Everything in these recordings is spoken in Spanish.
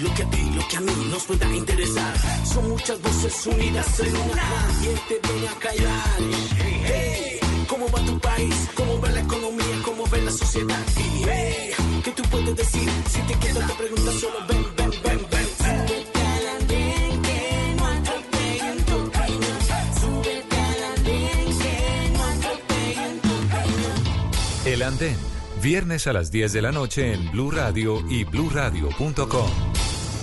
Lo que a ti, lo que a mí nos pueda interesar. Son muchas voces unidas en una. Nadie te viene a callar. Hey, ¿cómo va tu país? ¿Cómo va la economía? ¿Cómo ve la sociedad? Y hey, ¿qué tú puedes decir? Si te quedas te preguntas solo ven, ven, ven, ven. El Andén, viernes a las 10 de la noche en Blue Radio y bluradio.com.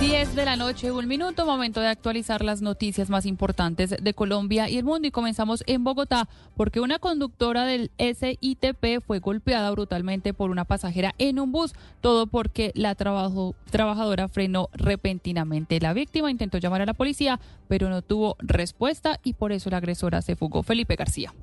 10 de la noche, un minuto, momento de actualizar las noticias más importantes de Colombia y el mundo. Y comenzamos en Bogotá, porque una conductora del SITP fue golpeada brutalmente por una pasajera en un bus, todo porque la trabajadora frenó repentinamente. La víctima intentó llamar a la policía, pero no tuvo respuesta y por eso la agresora se fugó. Felipe García.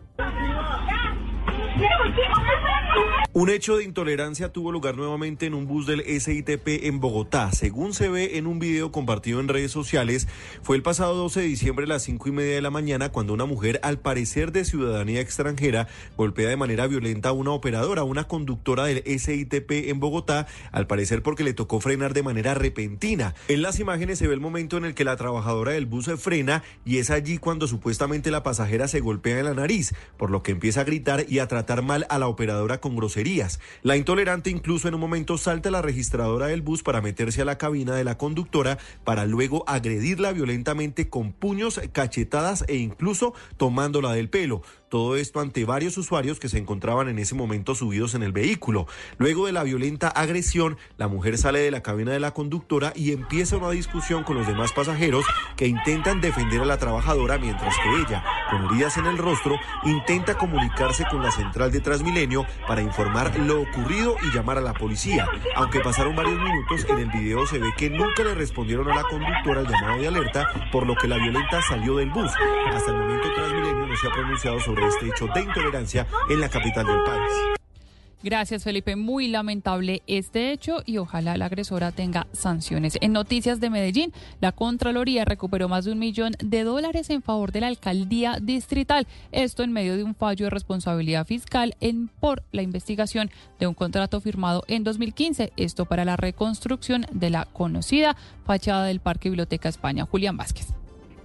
Un hecho de intolerancia tuvo lugar nuevamente en un bus del SITP en Bogotá. Según se ve en un video compartido en redes sociales, fue el pasado 12 de diciembre a las 5 y media de la mañana cuando una mujer, al parecer de ciudadanía extranjera, golpea de manera violenta a una operadora, una conductora del SITP en Bogotá, al parecer porque le tocó frenar de manera repentina. En las imágenes se ve el momento en el que la trabajadora del bus se frena y es allí cuando supuestamente la pasajera se golpea en la nariz, por lo que empieza a gritar y a tratar mal a la operadora con grosería. La intolerante incluso en un momento salta a la registradora del bus para meterse a la cabina de la conductora para luego agredirla violentamente con puños, cachetadas e incluso tomándola del pelo. Todo esto ante varios usuarios que se encontraban en ese momento subidos en el vehículo. Luego de la violenta agresión, la mujer sale de la cabina de la conductora y empieza una discusión con los demás pasajeros que intentan defender a la trabajadora mientras que ella, con heridas en el rostro, intenta comunicarse con la central de Transmilenio para informar lo ocurrido y llamar a la policía. Aunque pasaron varios minutos, en el video se ve que nunca le respondieron a la conductora el llamado de alerta, por lo que la violenta salió del bus. Hasta el momento Transmilenio no se ha pronunciado sobre este hecho de intolerancia en la capital del país. Gracias, Felipe. Muy lamentable este hecho y ojalá la agresora tenga sanciones. En noticias de Medellín, la Contraloría recuperó más de un millón de dólares en favor de la alcaldía distrital. Esto en medio de un fallo de responsabilidad fiscal en por la investigación de un contrato firmado en 2015. Esto para la reconstrucción de la conocida fachada del Parque Biblioteca España. Julián Vázquez.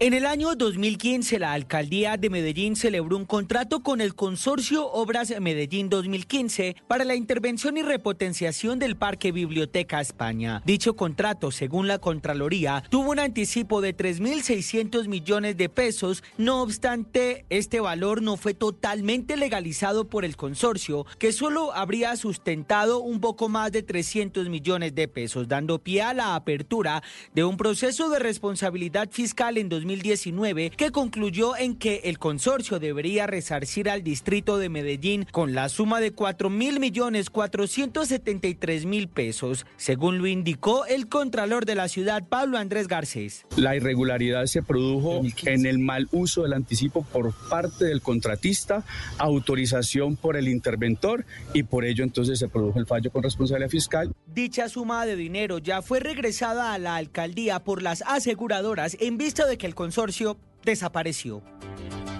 En el año 2015, la alcaldía de Medellín celebró un contrato con el consorcio Obras Medellín 2015 para la intervención y repotenciación del Parque Biblioteca España. Dicho contrato, según la Contraloría, tuvo un anticipo de 3.600 millones de pesos. No obstante, este valor no fue totalmente legalizado por el consorcio, que solo habría sustentado un poco más de 300 millones de pesos, dando pie a la apertura de un proceso de responsabilidad fiscal en 2015 2019 que concluyó en que el consorcio debería resarcir al distrito de Medellín con la suma de 4 mil millones 473 mil pesos, según lo indicó el contralor de la ciudad Pablo Andrés Garcés. La irregularidad se produjo en el mal uso del anticipo por parte del contratista, autorización por el interventor y por ello entonces se produjo el fallo con responsabilidad fiscal. Dicha suma de dinero ya fue regresada a la alcaldía por las aseguradoras en vista de que el consorcio desapareció.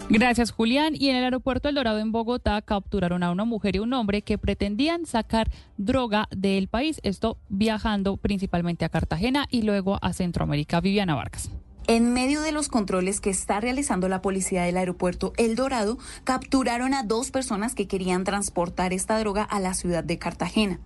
Gracias, Julián. Y en el aeropuerto El Dorado en Bogotá capturaron a una mujer y un hombre que pretendían sacar droga del país, esto viajando principalmente a Cartagena y luego a Centroamérica. Viviana Vargas. En medio de los controles que está realizando la policía del aeropuerto El Dorado, capturaron a dos personas que querían transportar esta droga a la ciudad de Cartagena.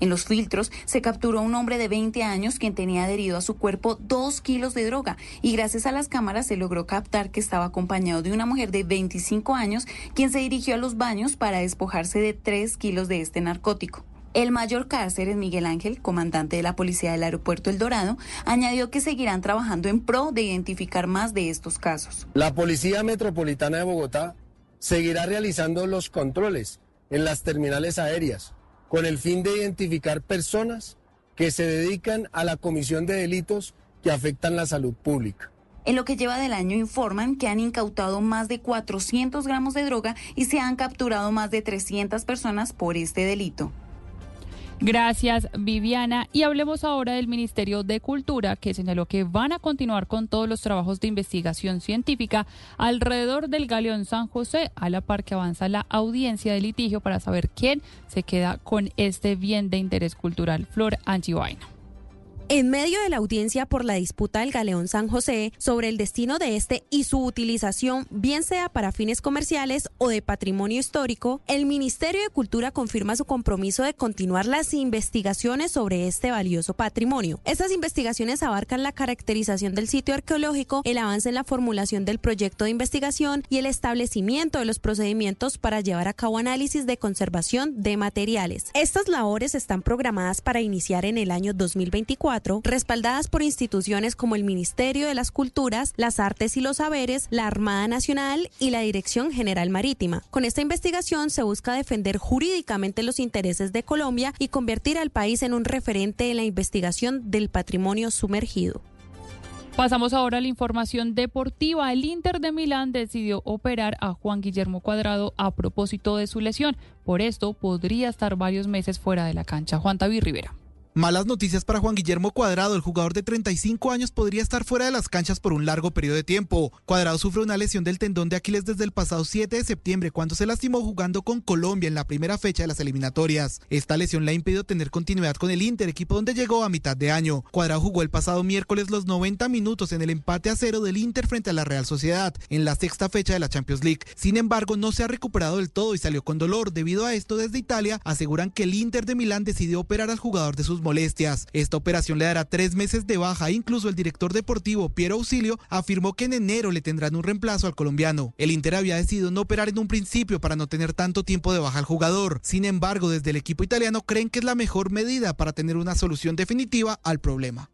En los filtros se capturó un hombre de 20 años quien tenía adherido a su cuerpo dos kilos de droga y gracias a las cámaras se logró captar que estaba acompañado de una mujer de 25 años quien se dirigió a los baños para despojarse de tres kilos de este narcótico. El mayor Cáceres Miguel Ángel, comandante de la policía del aeropuerto El Dorado, añadió que seguirán trabajando en pro de identificar más de estos casos. La Policía Metropolitana de Bogotá seguirá realizando los controles en las terminales aéreas con el fin de identificar personas que se dedican a la comisión de delitos que afectan la salud pública. En lo que lleva del año informan que han incautado más de 400 gramos de droga y se han capturado más de 300 personas por este delito. Gracias, Viviana. Y hablemos ahora del Ministerio de Cultura, que señaló que van a continuar con todos los trabajos de investigación científica alrededor del Galeón San José, a la par que avanza la audiencia de litigio para saber quién se queda con este bien de interés cultural. Flor Angivaina. En medio de la audiencia por la disputa del Galeón San José sobre el destino de este y su utilización, bien sea para fines comerciales o de patrimonio histórico, el Ministerio de Cultura confirma su compromiso de continuar las investigaciones sobre este valioso patrimonio. Estas investigaciones abarcan la caracterización del sitio arqueológico, el avance en la formulación del proyecto de investigación y el establecimiento de los procedimientos para llevar a cabo análisis de conservación de materiales. Estas labores están programadas para iniciar en el año 2024 respaldadas por instituciones como el Ministerio de las Culturas, las Artes y los Saberes, la Armada Nacional y la Dirección General Marítima. Con esta investigación se busca defender jurídicamente los intereses de Colombia y convertir al país en un referente en la investigación del patrimonio sumergido. Pasamos ahora a la información deportiva. El Inter de Milán decidió operar a Juan Guillermo Cuadrado a propósito de su lesión. Por esto podría estar varios meses fuera de la cancha. Juan David Rivera. Malas noticias para Juan Guillermo Cuadrado. El jugador de 35 años podría estar fuera de las canchas por un largo periodo de tiempo. Cuadrado sufre una lesión del tendón de Aquiles desde el pasado 7 de septiembre, cuando se lastimó jugando con Colombia en la primera fecha de las eliminatorias. Esta lesión le ha impedido tener continuidad con el Inter, equipo donde llegó a mitad de año. Cuadrado jugó el pasado miércoles los 90 minutos en el empate a cero del Inter frente a la Real Sociedad, en la sexta fecha de la Champions League. Sin embargo, no se ha recuperado del todo y salió con dolor. Debido a esto, desde Italia aseguran que el Inter de Milán decidió operar al jugador de sus molestias. Esta operación le dará tres meses de baja. Incluso el director deportivo Piero Auxilio afirmó que en enero le tendrán un reemplazo al colombiano. El Inter había decidido no operar en un principio para no tener tanto tiempo de baja al jugador. Sin embargo, desde el equipo italiano creen que es la mejor medida para tener una solución definitiva al problema.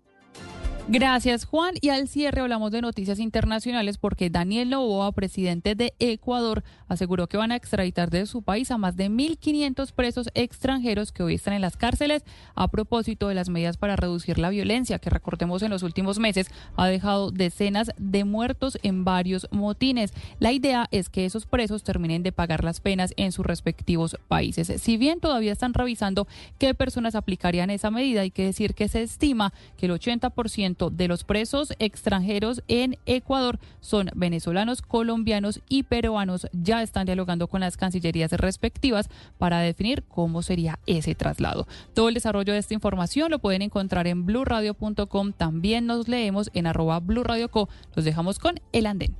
Gracias, Juan. Y al cierre hablamos de noticias internacionales porque Daniel Noboa, presidente de Ecuador, aseguró que van a extraditar de su país a más de 1.500 presos extranjeros que hoy están en las cárceles a propósito de las medidas para reducir la violencia que, recordemos, en los últimos meses ha dejado decenas de muertos en varios motines. La idea es que esos presos terminen de pagar las penas en sus respectivos países. Si bien todavía están revisando qué personas aplicarían esa medida, hay que decir que se estima que el 80% de los presos extranjeros en Ecuador son venezolanos, colombianos y peruanos. Ya están dialogando con las cancillerías respectivas para definir cómo sería ese traslado. Todo el desarrollo de esta información lo pueden encontrar en blurradio.com. También nos leemos en arroba blurradioco. Los dejamos con el andén.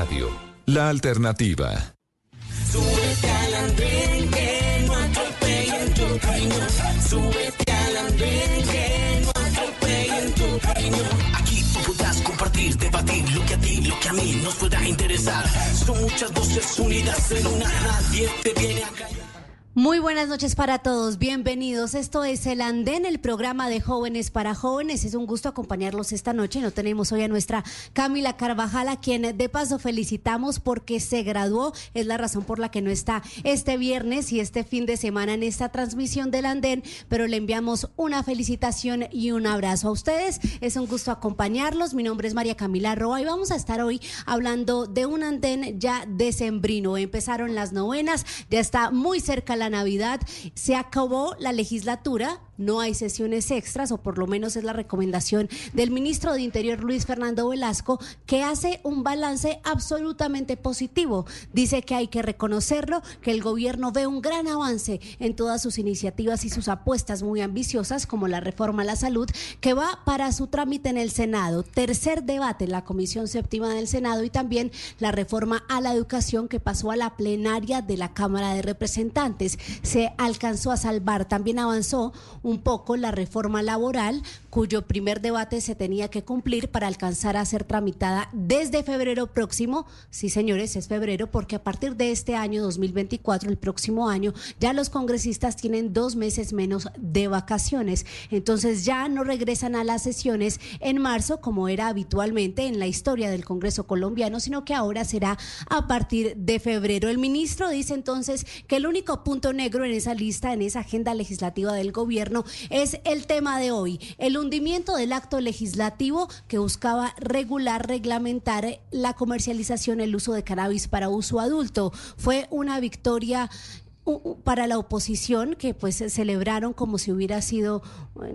Radio, la alternativa. Súbete al andén que no atropellen tu. Súbete al andén que no atropellen tu. Aquí tú podrás compartir, debatir lo que a ti, lo que a mí nos pueda interesar. Son muchas voces unidas en una, nadie te viene a callar. Muy buenas noches para todos, bienvenidos. Esto es El Andén, el programa de jóvenes para jóvenes. Es un gusto acompañarlos esta noche. No tenemos hoy a nuestra Camila Carvajal, a quien de paso felicitamos porque se graduó. Es la razón por la que no está este viernes y este fin de semana en esta transmisión del Andén, pero le enviamos una felicitación y un abrazo a ustedes. Es un gusto acompañarlos. Mi nombre es María Camila Roa y vamos a estar hoy hablando de un Andén ya decembrino. Empezaron las novenas, ya está muy cerca la Navidad. Se acabó la legislatura, no hay sesiones extras, o por lo menos es la recomendación del ministro de Interior Luis Fernando Velasco, que hace un balance absolutamente positivo. Dice que hay que reconocerlo, que el gobierno ve un gran avance en todas sus iniciativas y sus apuestas muy ambiciosas, como la reforma a la salud, que va para su trámite en el Senado. Tercer debate en la Comisión Séptima del Senado y también la reforma a la educación que pasó a la plenaria de la Cámara de Representantes. Se alcanzó a salvar, también avanzó poco la reforma laboral, cuyo primer debate se tenía que cumplir para alcanzar a ser tramitada desde febrero próximo. Sí, señores, es febrero, porque a partir de este año 2024, el próximo año, ya los congresistas tienen dos meses menos de vacaciones. Entonces ya no regresan a las sesiones en marzo, como era habitualmente en la historia del Congreso colombiano, sino que ahora será a partir de febrero. El ministro dice entonces que el único punto negro en esa lista, en esa agenda legislativa del gobierno, es el tema de hoy, el hundimiento del acto legislativo que buscaba regular, reglamentar la comercialización, el uso de cannabis para uso adulto. Fue una victoria para la oposición que pues celebraron como si hubiera sido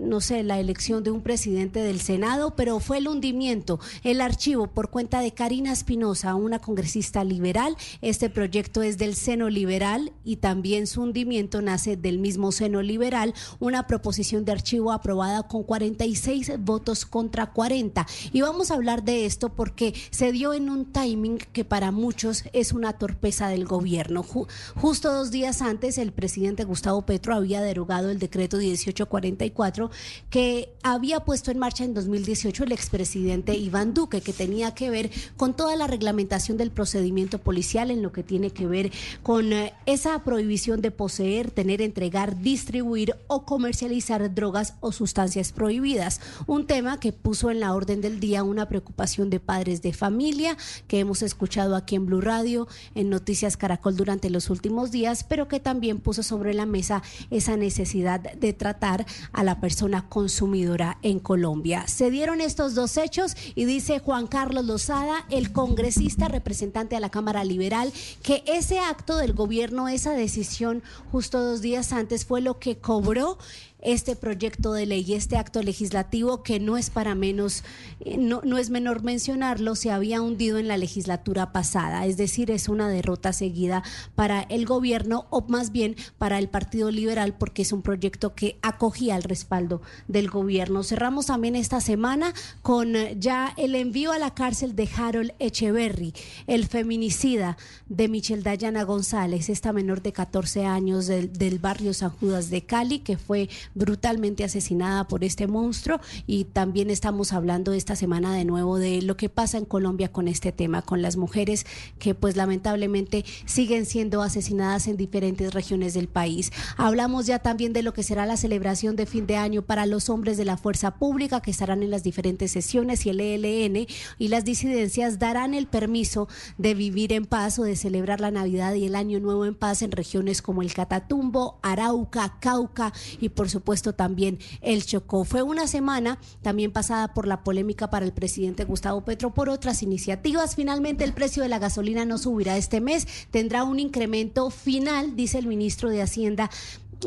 no sé la elección de un presidente del Senado pero fue el hundimiento el archivo por cuenta de Karina Espinosa una congresista liberal. Este proyecto es del seno liberal y también su hundimiento nace del mismo seno liberal una proposición de archivo aprobada con 46 votos contra 40 y vamos a hablar de esto porque se dio en un timing que para muchos es una torpeza del gobierno. Justo dos días antes el presidente Gustavo Petro había derogado el decreto 1844 que había puesto en marcha en 2018 el expresidente Iván Duque, que tenía que ver con toda la reglamentación del procedimiento policial en lo que tiene que ver con eh, esa prohibición de poseer, tener, entregar, distribuir o comercializar drogas o sustancias prohibidas. Un tema que puso en la orden del día una preocupación de padres de familia que hemos escuchado aquí en Blue Radio, en Noticias Caracol durante los últimos días, pero que también puso sobre la mesa esa necesidad de tratar a la persona consumidora en Colombia. Se dieron estos dos hechos y dice Juan Carlos Lozada, el congresista representante a la Cámara Liberal, que ese acto del gobierno, esa decisión justo dos días antes fue lo que cobró este proyecto de ley, este acto legislativo que no es para menos, eh, no, no es menor mencionarlo, se había hundido en la legislatura pasada, es decir, es una derrota seguida para el gobierno o más bien para el Partido Liberal porque es un proyecto que acogía el respaldo del gobierno. Cerramos también esta semana con eh, ya el envío a la cárcel de Harold Echeverry, el feminicida de Michelle Dayana González, esta menor de 14 años del, del barrio San Judas de Cali, que fue brutalmente asesinada por este monstruo y también estamos hablando esta semana de nuevo de lo que pasa en Colombia con este tema, con las mujeres que pues lamentablemente siguen siendo asesinadas en diferentes regiones del país. Hablamos ya también de lo que será la celebración de fin de año para los hombres de la fuerza pública que estarán en las diferentes sesiones y el ELN y las disidencias darán el permiso de vivir en paz o de celebrar la Navidad y el Año Nuevo en paz en regiones como el Catatumbo, Arauca, Cauca y por supuesto puesto también el Chocó. Fue una semana también pasada por la polémica para el presidente Gustavo Petro por otras iniciativas. Finalmente el precio de la gasolina no subirá este mes, tendrá un incremento final, dice el ministro de Hacienda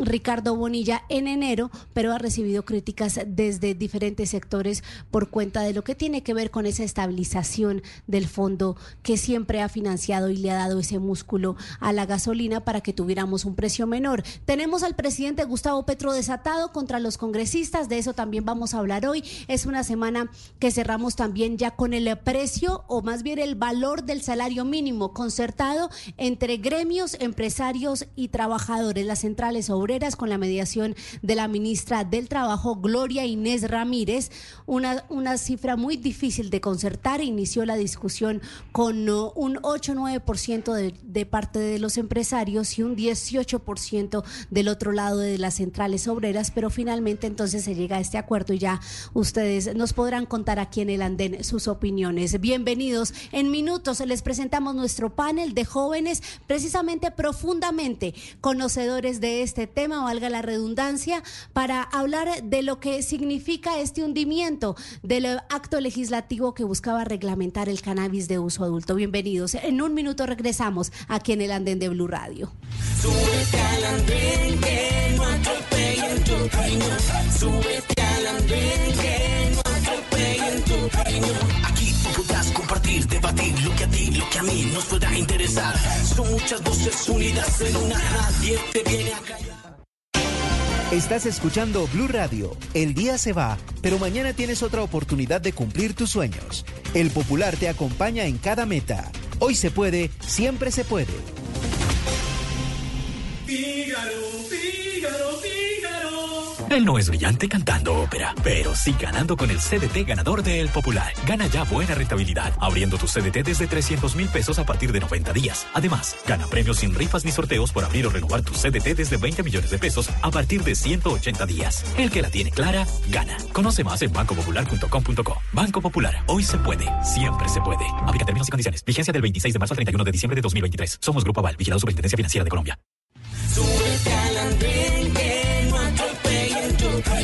Ricardo Bonilla en enero, pero ha recibido críticas desde diferentes sectores por cuenta de lo que tiene que ver con esa estabilización del fondo que siempre ha financiado y le ha dado ese músculo a la gasolina para que tuviéramos un precio menor. Tenemos al presidente Gustavo Petro desatado contra los congresistas, de eso también vamos a hablar hoy. Es una semana que cerramos también ya con el precio o más bien el valor del salario mínimo concertado entre gremios, empresarios y trabajadores, las centrales obreras con la mediación de la ministra del Trabajo, Gloria Inés Ramírez. Una, una cifra muy difícil de concertar. Inició la discusión con uh, un 8-9% de, de parte de los empresarios y un 18% del otro lado de las centrales obreras, pero finalmente entonces se llega a este acuerdo y ya ustedes nos podrán contar aquí en el andén sus opiniones. Bienvenidos. En minutos les presentamos nuestro panel de jóvenes precisamente profundamente conocedores de este tema, valga la redundancia, para hablar de lo que significa este hundimiento del acto legislativo que buscaba reglamentar el cannabis de uso adulto. Bienvenidos. En un minuto regresamos aquí en el andén de Blue Radio. Aquí tú podrás compartir, debatir lo que a ti, lo que a mí nos pueda interesar. Son muchas voces unidas en una, nadie te viene a callar. Estás escuchando Blue Radio. El día se va, pero mañana tienes otra oportunidad de cumplir tus sueños. El Popular te acompaña en cada meta. Hoy se puede, siempre se puede. Él no es brillante cantando ópera, pero sí ganando con el CDT ganador de El Popular. Gana ya buena rentabilidad, abriendo tu CDT desde 300 mil pesos a partir de 90 días. Además, gana premios sin rifas ni sorteos por abrir o renovar tu CDT desde 20 millones de pesos a partir de 180 días. El que la tiene clara, gana. Conoce más en bancopopular.com.co. Banco Popular, hoy se puede, siempre se puede. Aplica términos y condiciones. Vigencia del 26 de marzo al 31 de diciembre de 2023. Somos Grupo Aval, vigilado Superintendencia Financiera de Colombia.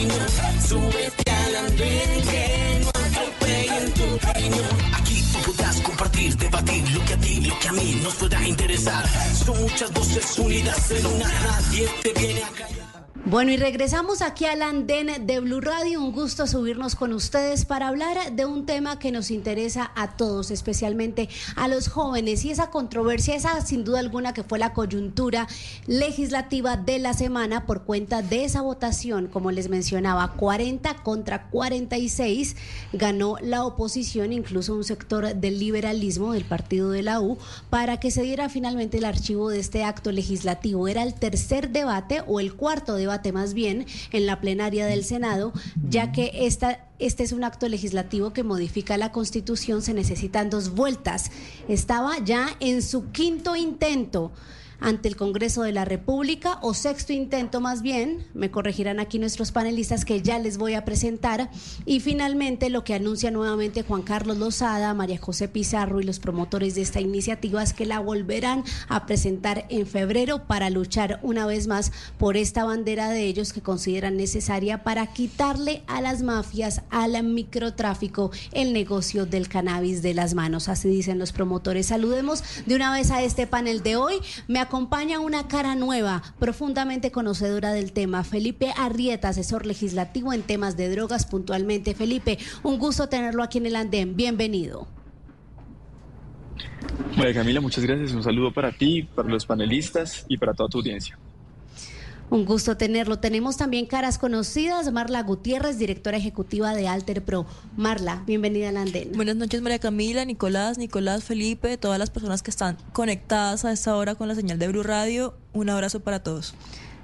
Camino. Súbete al andén que no atropellen tu camino. Aquí tú podrás compartir, debatir lo que a ti, lo que a mí nos pueda interesar. Son muchas voces unidas en una, nadie te viene a callar. Bueno, y regresamos aquí al andén de Blue Radio. Un gusto subirnos con ustedes para hablar de un tema que nos interesa a todos, especialmente a los jóvenes. Y esa controversia, esa sin duda alguna que fue la coyuntura legislativa de la semana por cuenta de esa votación, como les mencionaba, 40 contra 46, ganó la oposición, incluso un sector del liberalismo del partido de la U, para que se diera finalmente el archivo de este acto legislativo. Era el tercer debate o el cuarto debate más bien en la plenaria del Senado, ya que esta, este es un acto legislativo que modifica la Constitución, se necesitan dos vueltas. Estaba ya en su quinto intento ante el Congreso de la República o sexto intento más bien, me corregirán aquí nuestros panelistas que ya les voy a presentar y finalmente lo que anuncia nuevamente Juan Carlos Lozada, María José Pizarro y los promotores de esta iniciativa es que la volverán a presentar en febrero para luchar una vez más por esta bandera de ellos que consideran necesaria para quitarle a las mafias, al microtráfico, el negocio del cannabis de las manos. Así dicen los promotores. Saludemos de una vez a este panel de hoy. Me acompaña una cara nueva, profundamente conocedora del tema, Felipe Arrieta, asesor legislativo en temas de drogas puntualmente. Felipe, un gusto tenerlo aquí en el andén. Bienvenido. María Camila, muchas gracias. Un saludo para ti, para los panelistas y para toda tu audiencia. Un gusto tenerlo. Tenemos también caras conocidas. Marla Gutiérrez, directora ejecutiva de Alter Pro. Marla, bienvenida al andén. Buenas noches, María Camila, Nicolás, Nicolás, Felipe, todas las personas que están conectadas a esta hora con la señal de Blue Radio. Un abrazo para todos.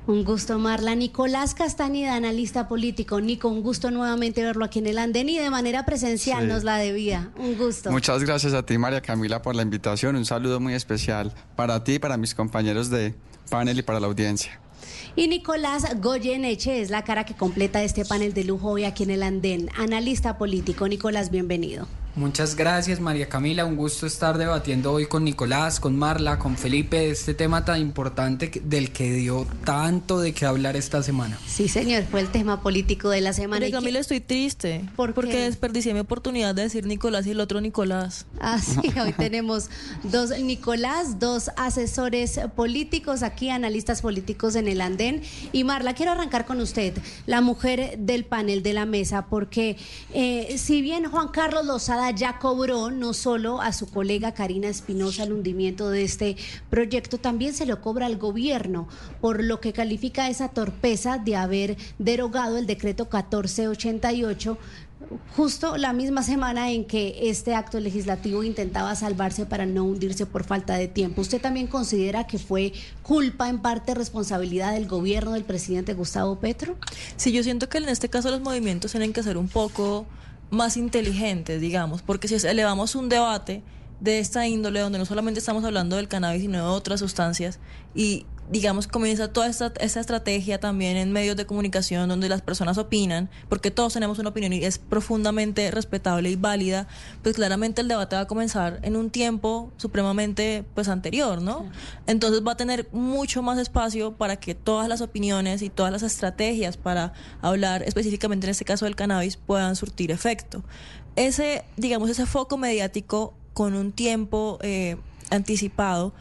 Un gusto, Marla. Nicolás Castañeda, analista político. Nico, un gusto nuevamente verlo aquí en el andén y de manera presencial Sí. nos la debía. Un gusto. Muchas gracias a ti, María Camila, por la invitación. Un saludo muy especial para ti, para mis compañeros de panel y para la audiencia. Y Nicolás Goyeneche es la cara que completa este panel de lujo hoy aquí en el andén. Analista político. Nicolás, bienvenido. Muchas gracias María Camila, un gusto estar debatiendo hoy con Nicolás, con Marla, con Felipe, este tema tan importante del que dio tanto de qué hablar esta semana. Sí, señor, fue el tema político de la semana. María ¿Y qué- Camila, estoy triste. ¿Por porque qué? desperdicié mi oportunidad de decir Nicolás y el otro Nicolás. Ah, sí, hoy tenemos dos Nicolás, dos asesores políticos aquí, analistas políticos en el andén. Y Marla, quiero arrancar con usted, la mujer del panel de la mesa, porque eh, si bien Juan Carlos Lozada ya cobró no solo a su colega Karina Espinosa el hundimiento de este proyecto, también se lo cobra al gobierno, por lo que califica esa torpeza de haber derogado el decreto 1488 justo la misma semana en que este acto legislativo intentaba salvarse para no hundirse por falta de tiempo. ¿Usted también considera que fue culpa, en parte, responsabilidad del gobierno del presidente Gustavo Petro? Sí, yo siento que en este caso los movimientos tienen que ser un poco más inteligentes, digamos, porque si elevamos un debate de esta índole, donde no solamente estamos hablando del cannabis, sino de otras sustancias, y digamos, comienza toda esta, esta estrategia también en medios de comunicación donde las personas opinan, porque todos tenemos una opinión y es profundamente respetable y válida, pues claramente el debate va a comenzar en un tiempo supremamente pues anterior, ¿no? Entonces va a tener mucho más espacio para que todas las opiniones y todas las estrategias para hablar específicamente en este caso del cannabis puedan surtir efecto. Ese, digamos, ese foco mediático con un tiempo eh, anticipado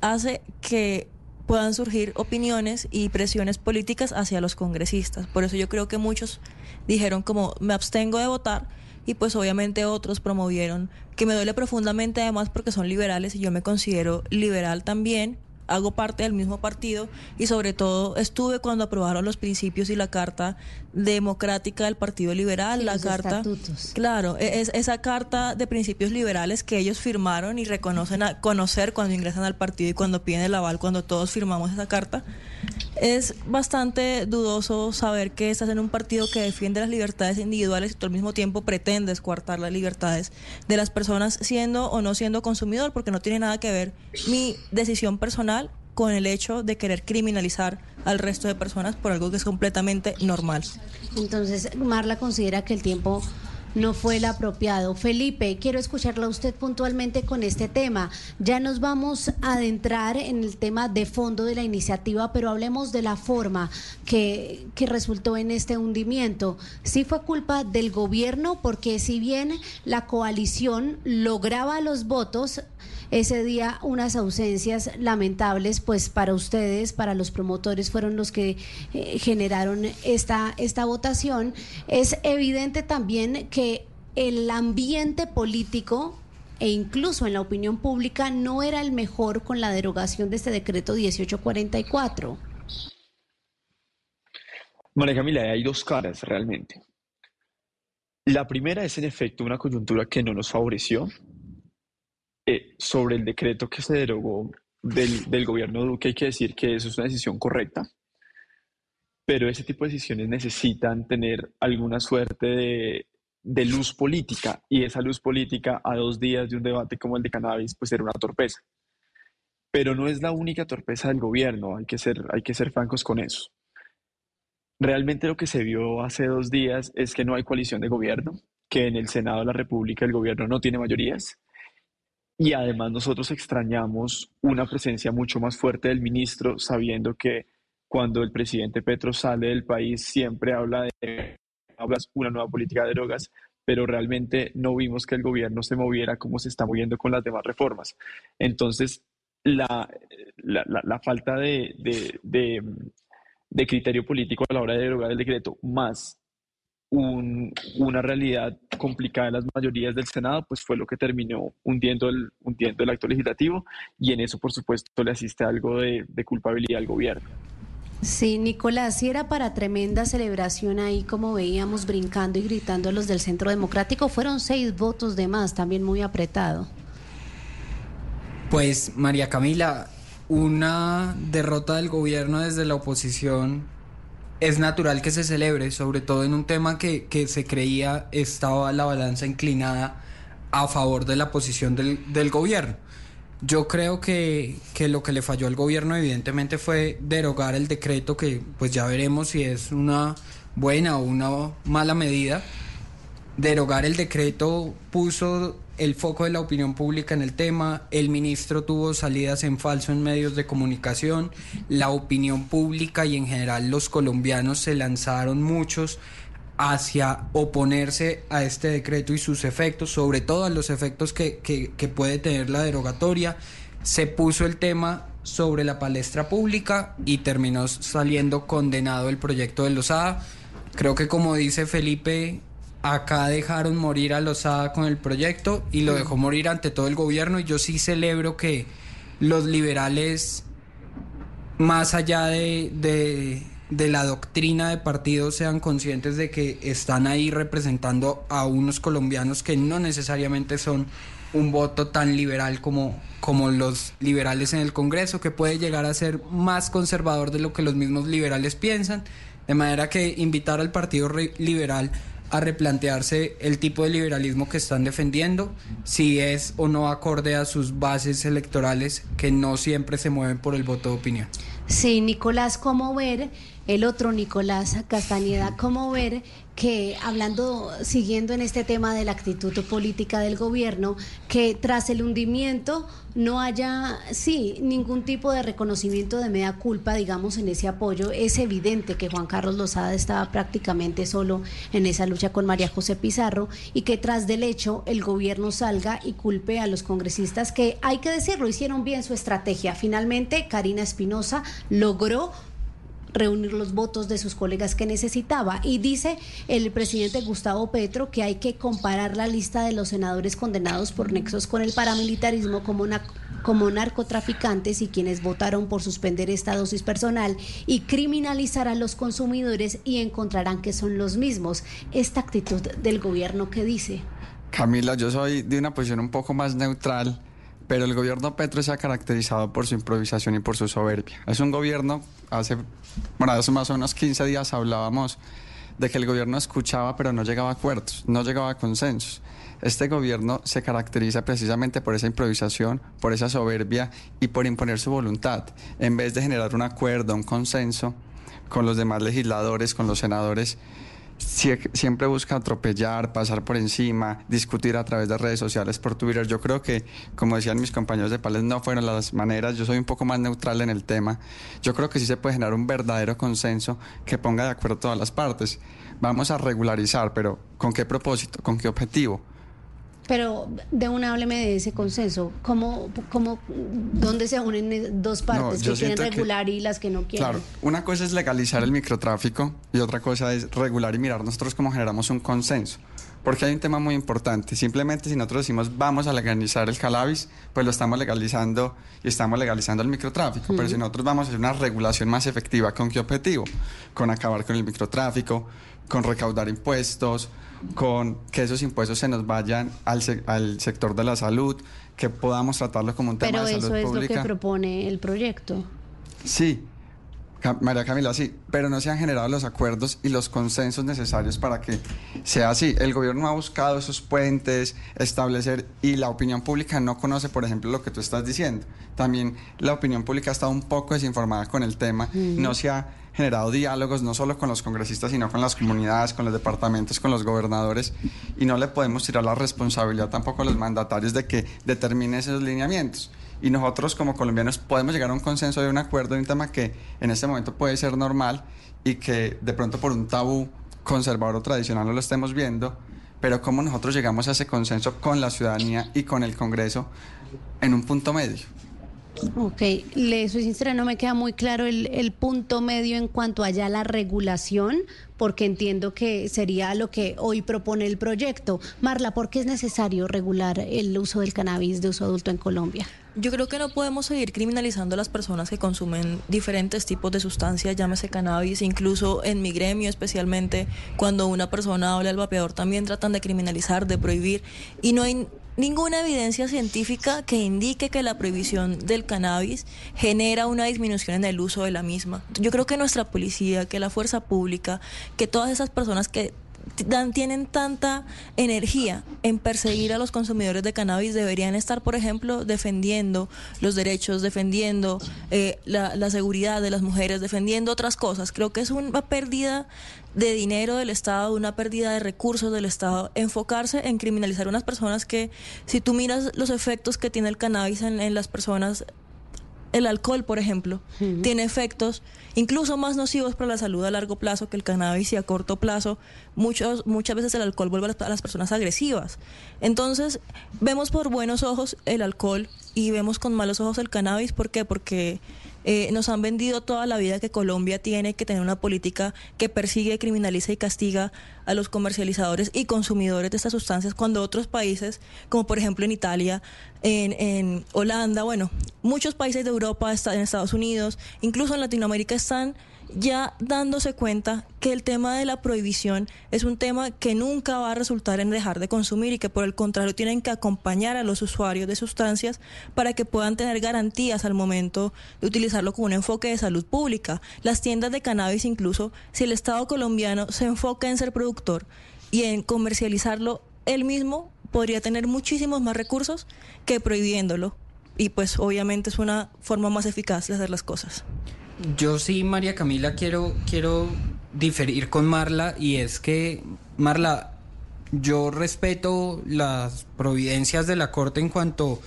hace que puedan surgir opiniones y presiones políticas hacia los congresistas. Por eso yo creo que muchos dijeron como me abstengo de votar y pues obviamente otros promovieron que me duele profundamente además porque son liberales y yo me considero liberal también hago parte del mismo partido y sobre todo estuve cuando aprobaron los principios y la carta democrática del Partido Liberal, la carta, claro, e, es esa carta de principios liberales que ellos firmaron y reconocen a conocer cuando ingresan al partido y cuando piden el aval, cuando todos firmamos esa carta. Es bastante dudoso saber que estás en un partido que defiende las libertades individuales y tú al mismo tiempo pretendes coartar las libertades de las personas siendo o no siendo consumidor, porque no tiene nada que ver mi decisión personal con el hecho de querer criminalizar al resto de personas por algo que es completamente normal. Entonces, Marla considera que el tiempo no fue el apropiado. Felipe, quiero escucharla a usted puntualmente con este tema. Ya nos vamos a adentrar en el tema de fondo de la iniciativa, pero hablemos de la forma que, que resultó en este hundimiento. Sí fue culpa del gobierno, porque si bien la coalición lograba los votos, ese día unas ausencias lamentables, pues para ustedes, para los promotores, fueron los que eh, generaron esta, esta votación. Es evidente también que el ambiente político e incluso en la opinión pública no era el mejor con la derogación de este decreto 1844. María Camila, hay dos caras realmente. La primera es en efecto una coyuntura que no nos favoreció, eh, sobre el decreto que se derogó del, del gobierno Duque, hay que decir que eso es una decisión correcta, pero ese tipo de decisiones necesitan tener alguna suerte de, de, luz política y esa luz política a dos días de un debate como el de cannabis pues era una torpeza. Pero no es la única torpeza del gobierno, hay que ser, hay que ser francos con eso. Realmente lo que se vio hace dos días es que no hay coalición de gobierno, que en el Senado de la República el gobierno no tiene mayorías y además nosotros extrañamos una presencia mucho más fuerte del ministro, sabiendo que cuando el presidente Petro sale del país siempre habla de una nueva política de drogas, pero realmente no vimos que el gobierno se moviera como se está moviendo con las demás reformas. Entonces, la, la, falta de, de, de, criterio político a la hora de derogar el decreto, más una realidad complicada en las mayorías del Senado, pues fue lo que terminó hundiendo el, hundiendo el acto legislativo y en eso, por supuesto, le asiste algo de, culpabilidad al gobierno. Sí, Nicolás, si era para tremenda celebración ahí, como veíamos brincando y gritando los del Centro Democrático, fueron seis votos de más, también muy apretado. Pues, María Camila, una derrota del gobierno desde la oposición es natural que se celebre, sobre todo en un tema que, se creía estaba la balanza inclinada a favor de la posición del, gobierno. Yo creo que, que, lo que le falló al gobierno evidentemente fue derogar el decreto que pues ya veremos si es una buena o una mala medida. Derogar el decreto puso el foco de la opinión pública en el tema, el ministro tuvo salidas en falso en medios de comunicación, la opinión pública y en general los colombianos se lanzaron muchos hacia oponerse a este decreto y sus efectos, sobre todo a los efectos que, que, puede tener la derogatoria. Se puso el tema sobre la palestra pública y terminó saliendo condenado el proyecto de Lozada. Creo que como dice Felipe, Acá dejaron morir a Lozada con el proyecto y lo dejó morir ante todo el gobierno. Y yo sí celebro que los liberales, más allá de, de la doctrina de partido sean conscientes de que están ahí representando a unos colombianos que no necesariamente son un voto tan liberal como, como los liberales en el Congreso, que puede llegar a ser más conservador de lo que los mismos liberales piensan. De manera que invitar al Partido Liberal a replantearse el tipo de liberalismo que están defendiendo, si es o no acorde a sus bases electorales que no siempre se mueven por el voto de opinión. Sí, Nicolás, ¿cómo ver el otro Nicolás Castañeda, cómo ver que hablando, siguiendo en este tema de la actitud política del gobierno, que tras el hundimiento no haya, sí, ningún tipo de reconocimiento de media culpa, digamos, en ese apoyo. Es evidente que Juan Carlos Lozada estaba prácticamente solo en esa lucha con María José Pizarro y que tras del hecho el gobierno salga y culpe a los congresistas que, hay que decirlo, hicieron bien su estrategia. Finalmente, Karina Espinosa logró reunir los votos de sus colegas que necesitaba. Y dice el presidente Gustavo Petro que hay que comparar la lista de los senadores condenados por nexos con el paramilitarismo como, como narcotraficantes y quienes votaron por suspender esta dosis personal y criminalizar a los consumidores y encontrarán que son los mismos. Esta actitud del gobierno que dice. Camila, yo soy de una posición un poco más neutral pero el gobierno Petro se ha caracterizado por su improvisación y por su soberbia. Es un gobierno, hace, bueno, hace más o menos 15 días hablábamos de que el gobierno escuchaba pero no llegaba a acuerdos, no llegaba a consensos. Este gobierno se caracteriza precisamente por esa improvisación, por esa soberbia y por imponer su voluntad, en vez de generar un acuerdo, un consenso con los demás legisladores, con los senadores siempre busca atropellar, pasar por encima, discutir a través de redes sociales por Twitter. Yo creo que, como decían mis compañeros de Pales, no fueron las maneras. Yo soy un poco más neutral en el tema. Yo creo que sí se puede generar un verdadero consenso que ponga de acuerdo todas las partes. Vamos a regularizar, pero ¿con qué propósito? ¿Con qué objetivo? Pero de una hábleme de ese consenso. ¿Cómo, cómo, ¿Dónde se unen dos partes que quieren regular y las que no quieren? Claro, una cosa es legalizar el microtráfico y otra cosa es regular y mirar nosotros cómo generamos un consenso. Porque hay un tema muy importante. Simplemente si nosotros decimos vamos a legalizar el cannabis, pues lo estamos legalizando y estamos legalizando el microtráfico. Pero si nosotros vamos a hacer una regulación más efectiva, ¿con qué objetivo? Con acabar con el microtráfico, con recaudar impuestos, con que esos impuestos se nos vayan al, al sector de la salud, que podamos tratarlo como un tema de salud pública. Pero eso es lo que propone el proyecto. Sí, María Camila, sí, pero no se han generado los acuerdos y los consensos necesarios para que sea así. El gobierno ha buscado esos puentes, establecer, y la opinión pública no conoce, por ejemplo, lo que tú estás diciendo. También la opinión pública ha estado un poco desinformada con el tema, no se ha generado diálogos no solo con los congresistas, sino con las comunidades, con los departamentos, con los gobernadores, y no le podemos tirar la responsabilidad tampoco a los mandatarios de que determinen esos lineamientos y nosotros como colombianos podemos llegar a un consenso de un acuerdo de un tema que en este momento puede ser normal y que de pronto por un tabú conservador o tradicional no lo estemos viendo, pero cómo nosotros llegamos a ese consenso con la ciudadanía y con el Congreso en un punto medio. Ok, le soy sincera, no me queda muy claro el, el punto medio en cuanto a ya la regulación, porque entiendo que sería lo que hoy propone el proyecto. Marla, ¿por qué es necesario regular el uso del cannabis de uso adulto en Colombia? Yo creo que no podemos seguir criminalizando a las personas que consumen diferentes tipos de sustancias, llámese cannabis, incluso en mi gremio especialmente, cuando una persona habla al vapeador también tratan de criminalizar, de prohibir, y no hay ninguna evidencia científica que indique que la prohibición del cannabis genera una disminución en el uso de la misma. Yo creo que nuestra policía, que la fuerza pública, que todas esas personas que tienen tanta energía en perseguir a los consumidores de cannabis deberían estar, por ejemplo, defendiendo los derechos, defendiendo eh, la, la, seguridad de las mujeres, defendiendo otras cosas. Creo que es una pérdida de dinero del Estado, una pérdida de recursos del Estado, enfocarse en criminalizar a unas personas que, si tú miras los efectos que tiene el cannabis en, en las personas, el alcohol, por ejemplo, tiene efectos incluso más nocivos para la salud a largo plazo que el cannabis y a corto plazo. Muchos, muchas veces el alcohol vuelve a las personas agresivas. Entonces, vemos por buenos ojos el alcohol y vemos con malos ojos el cannabis. ¿Por qué? Porque eh, nos han vendido toda la vida que Colombia tiene que tener una política que persigue, criminaliza y castiga a los comercializadores y consumidores de estas sustancias cuando otros países, como por ejemplo en Italia, en, en Holanda, bueno, muchos países de Europa, en Estados Unidos, incluso en Latinoamérica están ya dándose cuenta que el tema de la prohibición es un tema que nunca va a resultar en dejar de consumir y que por el contrario tienen que acompañar a los usuarios de sustancias para que puedan tener garantías al momento de utilizarlo con un enfoque de salud pública. Las tiendas de cannabis incluso, si el Estado colombiano se enfoca en ser productor y en comercializarlo él mismo, podría tener muchísimos más recursos que prohibiéndolo. Y pues obviamente es una forma más eficaz de hacer las cosas. Yo sí, María Camila, quiero, quiero diferir con Marla y es que, Marla, yo respeto las providencias de la Corte en cuanto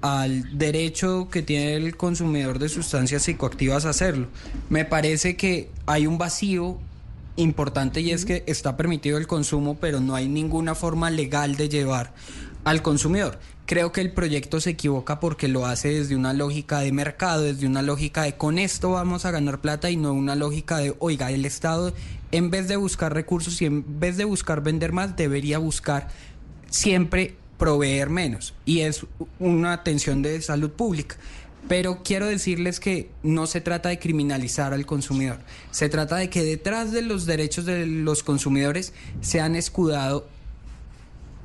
al derecho que tiene el consumidor de sustancias psicoactivas a hacerlo. Me parece que hay un vacío importante y es que está permitido el consumo, pero no hay ninguna forma legal de llevar al consumidor. Creo que el proyecto se equivoca porque lo hace desde una lógica de mercado, desde una lógica de con esto vamos a ganar plata y no una lógica de, oiga, el Estado en vez de buscar recursos y en vez de buscar vender más, debería buscar siempre proveer menos. Y es una atención de salud pública. Pero quiero decirles que no se trata de criminalizar al consumidor, se trata de que detrás de los derechos de los consumidores se han escudado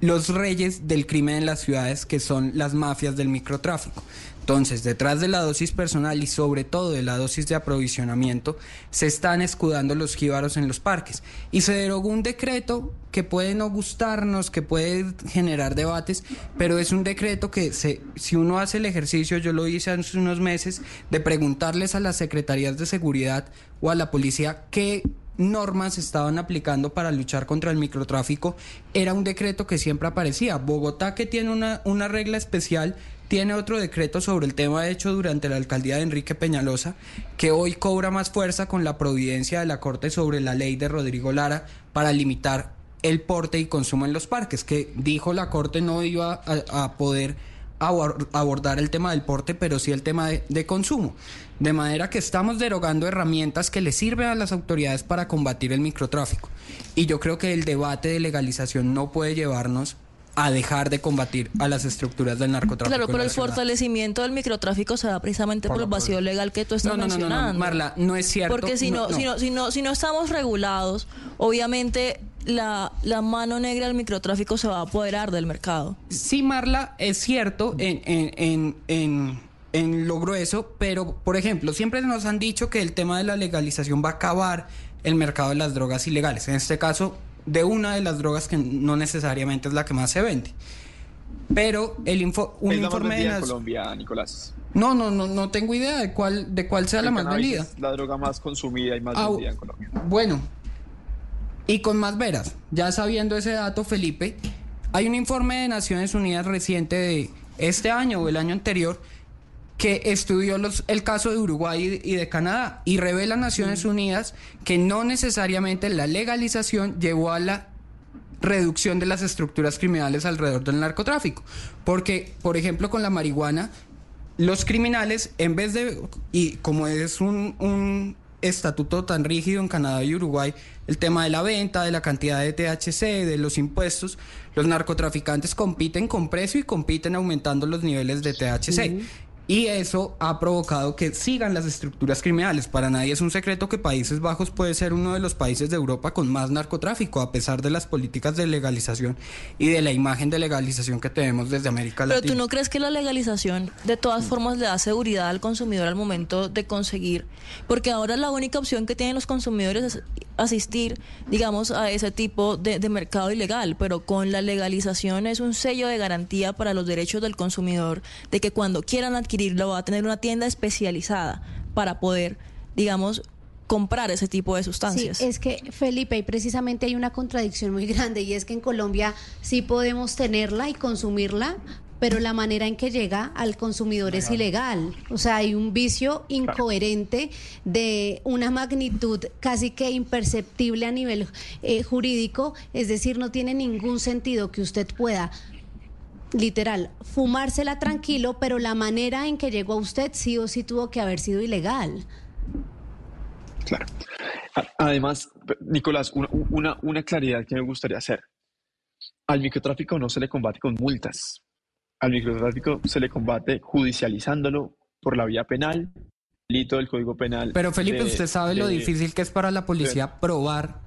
los reyes del crimen en las ciudades, que son las mafias del microtráfico. Entonces, detrás de la dosis personal y sobre todo de la dosis de aprovisionamiento, se están escudando los jíbaros en los parques. Y se derogó un decreto que puede no gustarnos, que puede generar debates, pero es un decreto que se, si uno hace el ejercicio, yo lo hice hace unos meses, de preguntarles a las secretarías de seguridad o a la policía qué normas estaban aplicando para luchar contra el microtráfico, era un decreto que siempre aparecía. Bogotá, que tiene una, una regla especial, tiene otro decreto sobre el tema hecho durante la alcaldía de Enrique Peñalosa, que hoy cobra más fuerza con la providencia de la Corte sobre la ley de Rodrigo Lara para limitar el porte y consumo en los parques, que dijo la Corte no iba a, poder abordar el tema del porte, pero sí el tema de, de, consumo. De manera que estamos derogando herramientas que le sirven a las autoridades para combatir el microtráfico. Y yo creo que el debate de legalización no puede llevarnos a dejar de combatir a las estructuras del narcotráfico. Claro, pero el fortalecimiento del microtráfico se da precisamente por, el vacío legal que tú estás no, no, mencionando. No, no, Marla, no es cierto. Porque si no, Si, no, si, no, si no estamos regulados, obviamente la, la, mano negra del microtráfico se va a apoderar del mercado. Sí, Marla, es cierto en, en, en, en, en lo grueso, pero, por ejemplo, siempre nos han dicho que el tema de la legalización va a acabar el mercado de las drogas ilegales. En este caso, de una de las drogas que no necesariamente es la que más se vende. Pero el info, un ¿Es la informe más de las- Colombia, Nicolás. No, no, no, no tengo idea de cuál, de cuál sea El la más vendida. la droga más consumida y más Ah, vendida en Colombia. Bueno, y con más veras, ya sabiendo ese dato, Felipe, hay un informe de Naciones Unidas reciente de este año o el año anterior que estudió los, el caso de Uruguay y de Canadá y revela Naciones Unidas que no necesariamente la legalización llevó a la reducción de las estructuras criminales alrededor del narcotráfico. Porque, por ejemplo, con la marihuana, los criminales, en vez de, y como es un, un estatuto tan rígido en Canadá y Uruguay, el tema de la venta, de la cantidad de THC, de los impuestos, los narcotraficantes compiten con precio y compiten aumentando los niveles de THC. Y eso ha provocado que sigan las estructuras criminales. Para nadie es un secreto que Países Bajos puede ser uno de los países de Europa con más narcotráfico, a pesar de las políticas de legalización y de la imagen de legalización que tenemos desde América Pero Latina. tú no crees que la legalización de todas formas le da seguridad al consumidor al momento de conseguir, porque ahora la única opción que tienen los consumidores es asistir, digamos, a ese tipo de, mercado ilegal, pero con la legalización es un sello de garantía para los derechos del consumidor de que cuando quieran adquirirlo va a tener una tienda especializada para poder, digamos, comprar ese tipo de sustancias. Sí, es que Felipe, y precisamente hay una contradicción muy grande y es que en Colombia sí podemos tenerla y consumirla, pero la manera en que llega al consumidor es ilegal. O sea, hay un vicio incoherente de una magnitud casi que imperceptible a nivel eh, jurídico, es decir, no tiene ningún sentido que usted pueda literal, fumársela tranquilo, pero la manera en que llegó a usted sí o sí tuvo que haber sido ilegal. Claro. Además, Nicolás, una, una, una claridad que me gustaría hacer. Al microtráfico no se le combate con multas. Al microtráfico se le combate judicializándolo por la vía penal delito del Código Penal. Pero Felipe, de- usted sabe lo de- difícil que es para la policía probar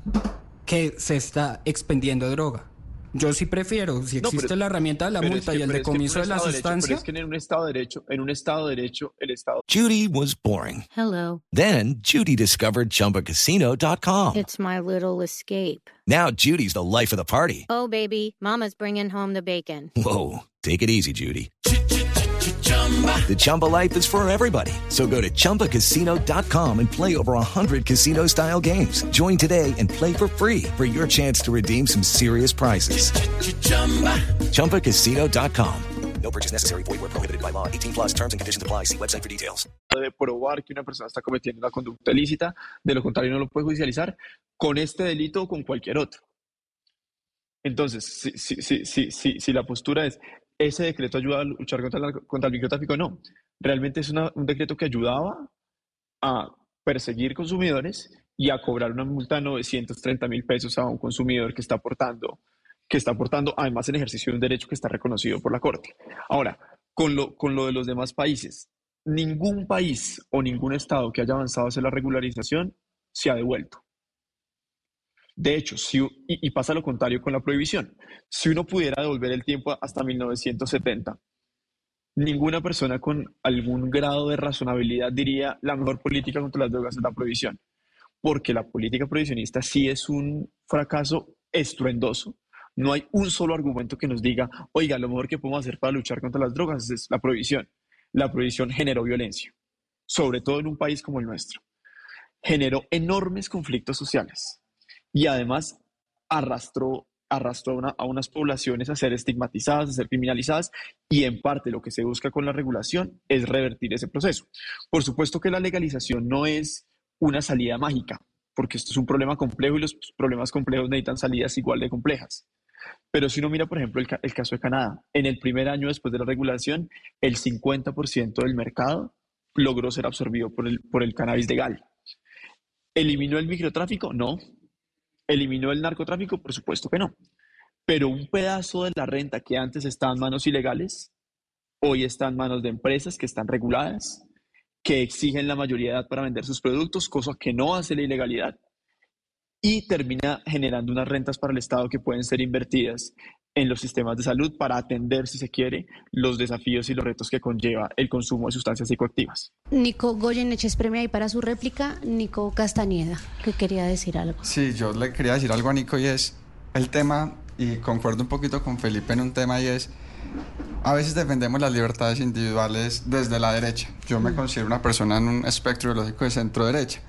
que se está expendiendo droga. Yo sí prefiero, si No, existe pero- la herramienta de la pero es multa que- y el es que decomiso de la derecho- sustancia, Pero es que en un Estado de Derecho, en un Estado de Derecho, el Estado Judy was boring. Hello. Then Judy discovered ChumbaCasino.com. It's my little escape. Now Judy's the life of the party. Oh, baby, Mama's bringing home the bacon. Whoa, take it easy, Judy. The Chumba life is for everybody. So go to ChumbaCasino.com and play over 100 casino-style games. Join today and play for free for your chance to redeem some serious prizes. ChumbaCasino.com. No purchase necessary. Void where prohibited by law. 18 plus terms and conditions apply. See website for details. de probar que una persona está cometiendo una conducta ilícita, de lo contrario no lo puede judicializar con este delito o con cualquier otro. Entonces, si, si, si, si la postura es, ¿ese decreto ayuda a luchar contra el, microtráfico? No. Realmente es una- un decreto que ayudaba a perseguir consumidores y a cobrar una multa de 930 mil pesos a un consumidor que está aportando, que está aportando además en ejercicio de un derecho que está reconocido por la Corte. Ahora, con lo, con lo de los demás países, ningún país o ningún estado que haya avanzado hacia la regularización se ha devuelto. De hecho, y pasa lo contrario con la prohibición. Si uno pudiera devolver el tiempo hasta 1970, ninguna persona con algún grado de razonabilidad diría la mejor política contra las drogas es la prohibición, porque la política prohibicionista sí es un fracaso estruendoso. No hay un solo argumento que nos diga, oiga, lo mejor que podemos hacer para luchar contra las drogas es la prohibición. La prohibición generó violencia, sobre todo en un país como el nuestro. Generó enormes conflictos sociales y además arrastró, arrastró una- a unas poblaciones a ser estigmatizadas, a ser criminalizadas y en parte lo que se busca con la regulación es revertir ese proceso. Por supuesto que la legalización no es una salida mágica, porque esto es un problema complejo y los problemas complejos necesitan salidas igual de complejas. Pero si uno mira, por ejemplo, el, ca- el caso de Canadá, en el primer año después de la regulación, el 50% del mercado logró ser absorbido por el, por el cannabis legal. ¿Eliminó el microtráfico? No. ¿Eliminó el narcotráfico? Por supuesto que no. Pero un pedazo de la renta que antes estaba en manos ilegales, hoy está en manos de empresas que están reguladas, que exigen la mayoría edad para vender sus productos, cosa que no hace la ilegalidad, y termina generando unas rentas para el Estado que pueden ser invertidas en los sistemas de salud para atender, si se quiere, los desafíos y los retos que conlleva el consumo de sustancias psicoactivas. Nico Goyeneche es premio ahí para su réplica. Nico Castañeda, que quería decir algo. Sí, yo le quería decir algo a Nico y es el tema, y concuerdo un poquito con Felipe en un tema y es, a veces defendemos las libertades individuales desde la derecha. Yo me considero una persona en un espectro ideológico de centro derecha.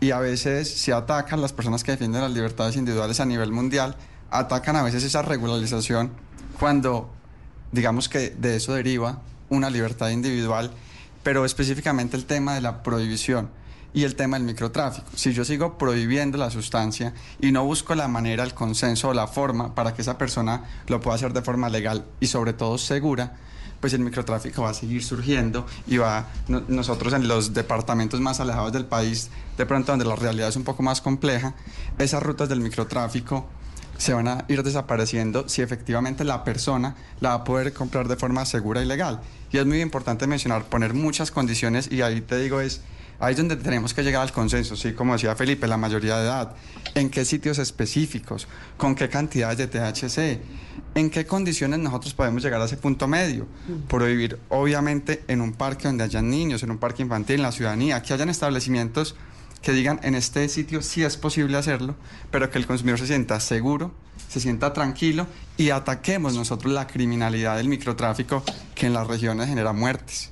Y a veces se atacan las personas que defienden las libertades individuales a nivel mundial, atacan a veces esa regularización cuando digamos que de eso deriva una libertad individual, pero específicamente el tema de la prohibición y el tema del microtráfico. Si yo sigo prohibiendo la sustancia y no busco la manera, el consenso o la forma para que esa persona lo pueda hacer de forma legal y sobre todo segura, pues el microtráfico va a seguir surgiendo y va no- nosotros en los departamentos más alejados del país, de pronto donde la realidad es un poco más compleja, esas rutas del microtráfico se van a ir desapareciendo si efectivamente la persona la va a poder comprar de forma segura y legal. Y es muy importante mencionar, poner muchas condiciones y ahí te digo es, ahí es donde tenemos que llegar al consenso, sí, como decía Felipe, la mayoría de edad, en qué sitios específicos, con qué cantidades de THC, en qué condiciones nosotros podemos llegar a ese punto medio. Prohibir, obviamente, en un parque donde hayan niños, en un parque infantil, en la ciudadanía, que hayan establecimientos que digan en este sitio sí es posible hacerlo, pero que el consumidor se sienta seguro, se sienta tranquilo y ataquemos nosotros la criminalidad del microtráfico que en las regiones genera muertes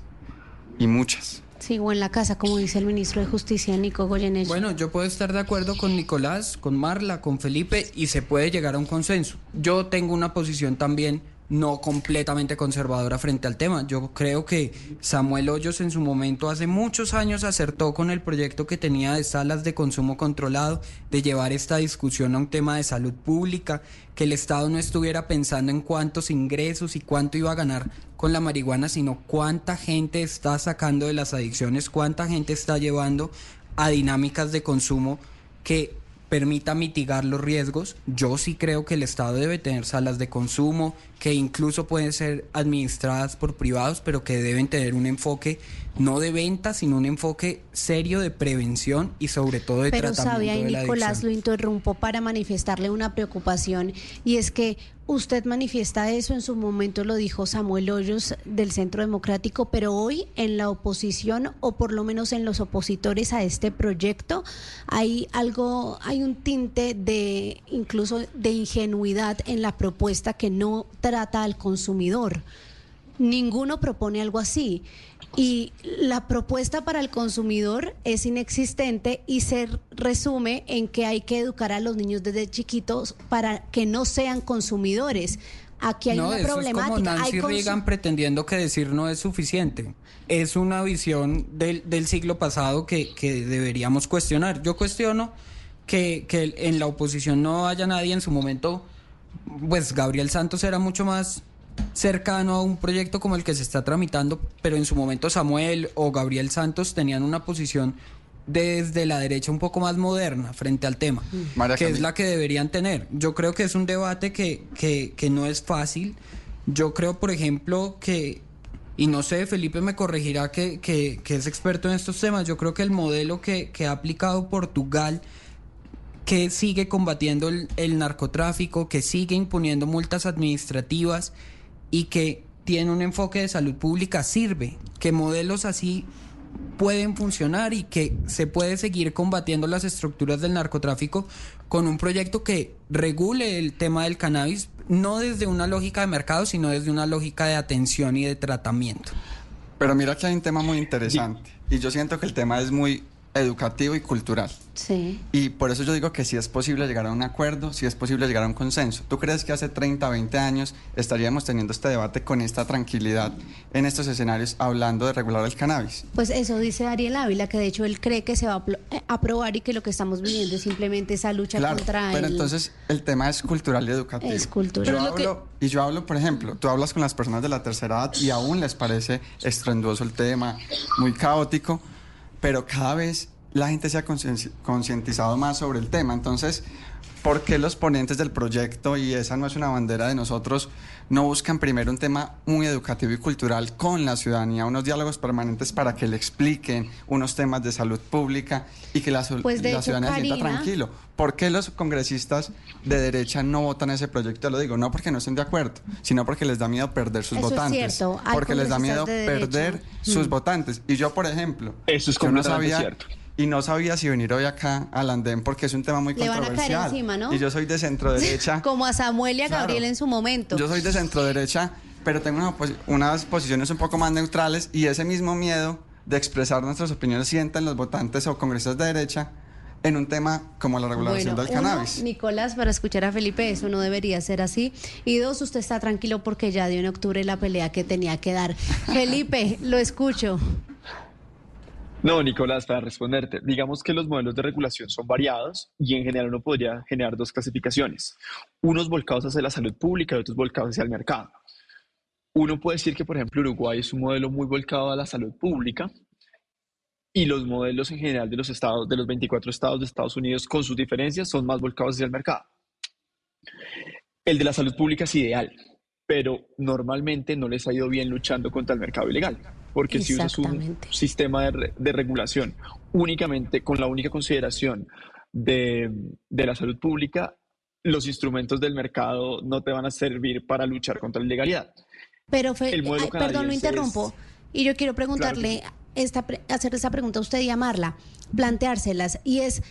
y muchas. Sigo en la casa, como dice el ministro de Justicia, Nico Goyeneche. Bueno, yo puedo estar de acuerdo con Nicolás, con Marla, con Felipe y se puede llegar a un consenso. Yo tengo una posición también no completamente conservadora frente al tema. Yo creo que Samuel Hoyos en su momento hace muchos años acertó con el proyecto que tenía de salas de consumo controlado, de llevar esta discusión a un tema de salud pública, que el Estado no estuviera pensando en cuántos ingresos y cuánto iba a ganar con la marihuana, sino cuánta gente está sacando de las adicciones, cuánta gente está llevando a dinámicas de consumo que permita mitigar los riesgos. Yo sí creo que el Estado debe tener salas de consumo que incluso pueden ser administradas por privados, pero que deben tener un enfoque no de venta, sino un enfoque serio de prevención y sobre todo de Pero tratamiento sabe, ahí de la Nicolás adicción. lo interrumpo para manifestarle una preocupación y es que usted manifiesta eso, en su momento lo dijo Samuel Hoyos del Centro Democrático, pero hoy en la oposición o por lo menos en los opositores a este proyecto hay algo, hay un tinte de incluso de ingenuidad en la propuesta que no trata al consumidor. Ninguno propone algo así. Y la propuesta para el consumidor es inexistente y se resume en que hay que educar a los niños desde chiquitos para que no sean consumidores. Aquí hay no, una eso problemática. es como Nancy Reagan pretendiendo que decir no es suficiente. Es una visión del, del siglo pasado que, que deberíamos cuestionar. Yo cuestiono que, que en la oposición no haya nadie en su momento, pues Gabriel Santos era mucho más cercano a un proyecto como el que se está tramitando, pero en su momento Samuel o Gabriel Santos tenían una posición desde la derecha un poco más moderna frente al tema, María que es la que deberían tener. Yo creo que es un debate que, que, que no es fácil. Yo creo, por ejemplo, que, y no sé, Felipe me corregirá que, que, que es experto en estos temas, yo creo que el modelo que, que ha aplicado Portugal que sigue combatiendo el, narcotráfico, que sigue imponiendo multas administrativas y que tiene un enfoque de salud pública sirve, que modelos así pueden funcionar y que se puede seguir combatiendo las estructuras del narcotráfico con un proyecto que regule el tema del cannabis, no desde una lógica de mercado, sino desde una lógica de atención y de tratamiento. Pero mira que hay un tema muy interesante y yo siento que el tema es muy educativo y cultural. Sí. Y por eso yo digo que sí es posible llegar a un acuerdo, sí es posible llegar a un consenso. ¿Tú crees que hace 30, 20 años estaríamos teniendo este debate con esta tranquilidad en estos escenarios hablando de regular el cannabis? Pues eso dice Ariel Ávila, que de hecho él cree que se va a eh, aprobar y que lo que estamos viviendo es simplemente esa lucha Claro, contra pero el... entonces el tema es cultural y educativo. Es cultural. Yo que- Y yo hablo, por ejemplo, tú hablas con las personas de la tercera edad y aún les parece estruendoso el tema, muy caótico, pero cada vez la gente se ha concientizado más sobre el tema. Entonces, ¿por qué los ponentes del proyecto, y esa no es una bandera de nosotros, no buscan primero un tema muy educativo y cultural con la ciudadanía, unos diálogos permanentes para que le expliquen unos temas de salud pública y que la, Pues, de la hecho, ciudadanía se sienta Karina- tranquilo? ¿Por qué los congresistas de derecha no votan ese proyecto? Lo digo, no porque no estén de acuerdo, sino porque les da miedo perder sus Eso es votantes. cierto, porque les da miedo de perder derecha. sus Mm. votantes. Y yo, por ejemplo, Eso es yo no sabía, cierto. Y no sabía si venir hoy acá al andén porque es un tema muy Le van a caer controversial. encima, ¿no? Y yo soy de centro derecha. Como a Samuel y a Claro. Gabriel en su momento. Yo soy de centro derecha, pero tengo una posi- unas posiciones un poco más neutrales y ese mismo miedo de expresar nuestras opiniones sienten los votantes o congresistas de derecha en un tema como la regulación Bueno, del cannabis. uno, Nicolás, para escuchar a Felipe, eso no debería ser así. Y dos, usted está tranquilo porque ya dio en octubre la pelea que tenía que dar. Felipe, lo escucho. No, Nicolás, para responderte, digamos que los modelos de regulación son variados y en general uno podría generar dos clasificaciones, unos volcados hacia la salud pública y otros volcados hacia el mercado. Uno puede decir que, por ejemplo, Uruguay es un modelo muy volcado a la salud pública y los modelos en general de los estados, de los 24 estados de Estados Unidos, con sus diferencias, son más volcados hacia el mercado. El de la salud pública es ideal, pero normalmente no les ha ido bien luchando contra el mercado ilegal, porque si usas un sistema de, re- de regulación únicamente con la única consideración de, de la salud pública, los instrumentos del mercado no te van a servir para luchar contra la ilegalidad. Pero, El ay, perdón, lo interrumpo. Y yo quiero preguntarle, esta, pre- hacer esa pregunta a usted y a Marla, planteárselas. Y es,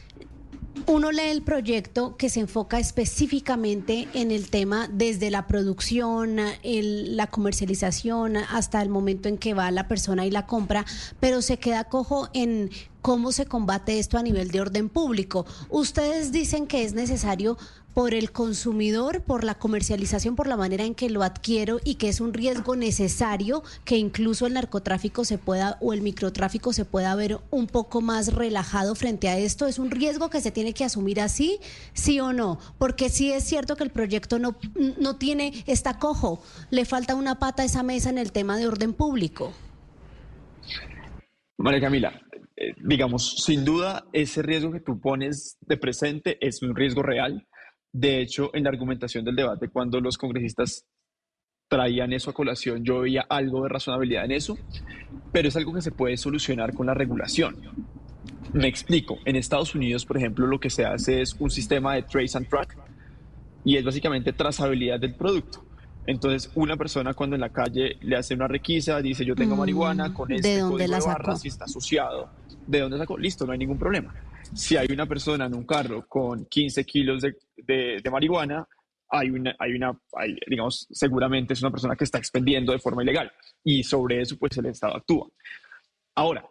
uno lee el proyecto que se enfoca específicamente en el tema desde la producción, la comercialización, hasta el momento en que va la persona y la compra, pero se queda cojo en cómo se combate esto a nivel de orden público. Ustedes dicen que es necesario por el consumidor, por la comercialización, por la manera en que lo adquiero y que es un riesgo necesario que incluso el narcotráfico se pueda o el microtráfico se pueda ver un poco más relajado frente a esto. Es un riesgo que se tiene que asumir así, sí o no, porque sí es cierto que el proyecto no, no tiene, está cojo, le falta una pata a esa mesa en el tema de orden público. María Camila, eh, digamos, sin duda, ese riesgo que tú pones de presente es un riesgo real. De hecho, en la argumentación del debate, cuando los congresistas traían eso a colación, yo veía algo de razonabilidad en eso, pero es algo que se puede solucionar con la regulación. Me explico. En Estados Unidos, por ejemplo, lo que se hace es un sistema de trace and track y es básicamente trazabilidad del producto. Entonces, una persona cuando en la calle le hace una requisa, dice yo tengo Mm, marihuana con ¿de este dónde código la de barras y está asociado. ¿De dónde sacó? Listo, no hay ningún problema. Si hay una persona en un carro con 15 kilos de, de- de marihuana, hay una, hay una hay, digamos, seguramente es una persona que está expendiendo de forma ilegal y sobre eso pues el Estado actúa. Ahora,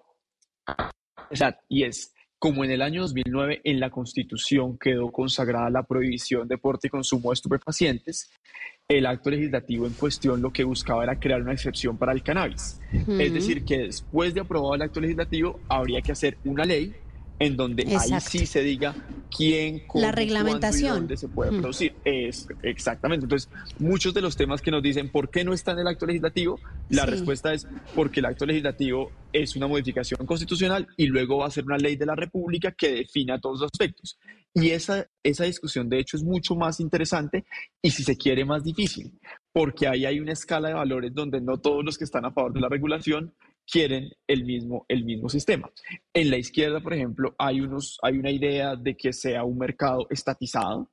o sea, y es como en el año 2009 en la Constitución quedó consagrada la prohibición de porte y consumo de estupefacientes, el acto legislativo en cuestión lo que buscaba era crear una excepción para el cannabis. Es decir, que después de aprobado el acto legislativo habría que hacer una ley en donde ahí Exacto. sí se diga quién, cómo, y reglamentación. dónde se puede Mm. producir. Es, exactamente. Entonces, muchos de los temas que nos dicen por qué no está en el acto legislativo, la Sí. respuesta es porque el acto legislativo es una modificación constitucional y luego va a ser una ley de la República que defina todos los aspectos. Y esa, esa discusión, de hecho, es mucho más interesante y, si se quiere, más difícil, porque ahí hay una escala de valores donde no todos los que están a favor de la regulación quieren el mismo, el mismo sistema. En la izquierda, por ejemplo, hay, unos, hay una idea de que sea un mercado estatizado,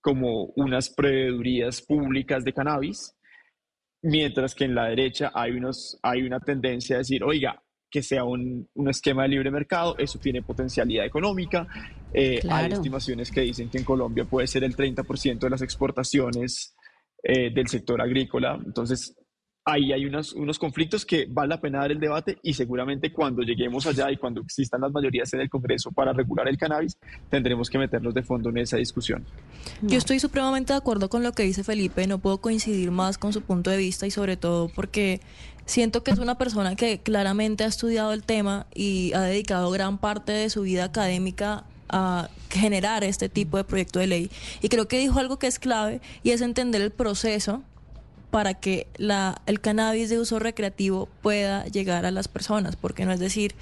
como unas proveedurías públicas de cannabis, mientras que en la derecha hay, unos, hay una tendencia a decir, oiga, que sea un, un esquema de libre mercado, eso tiene potencialidad económica. Eh, Hay Claro. estimaciones que dicen que en Colombia puede ser el 30% de las exportaciones eh, del sector agrícola. Entonces, ahí hay unos, unos conflictos que vale la pena dar el debate y seguramente cuando lleguemos allá y cuando existan las mayorías en el Congreso para regular el cannabis, tendremos que meternos de fondo en esa discusión. Yo estoy supremamente de acuerdo con lo que dice Felipe, no puedo coincidir más con su punto de vista y sobre todo porque siento que es una persona que claramente ha estudiado el tema y ha dedicado gran parte de su vida académica a generar este tipo de proyecto de ley. Y creo que dijo algo que es clave y es entender el proceso para que la, el cannabis de uso recreativo pueda llegar a las personas, porque no es decir,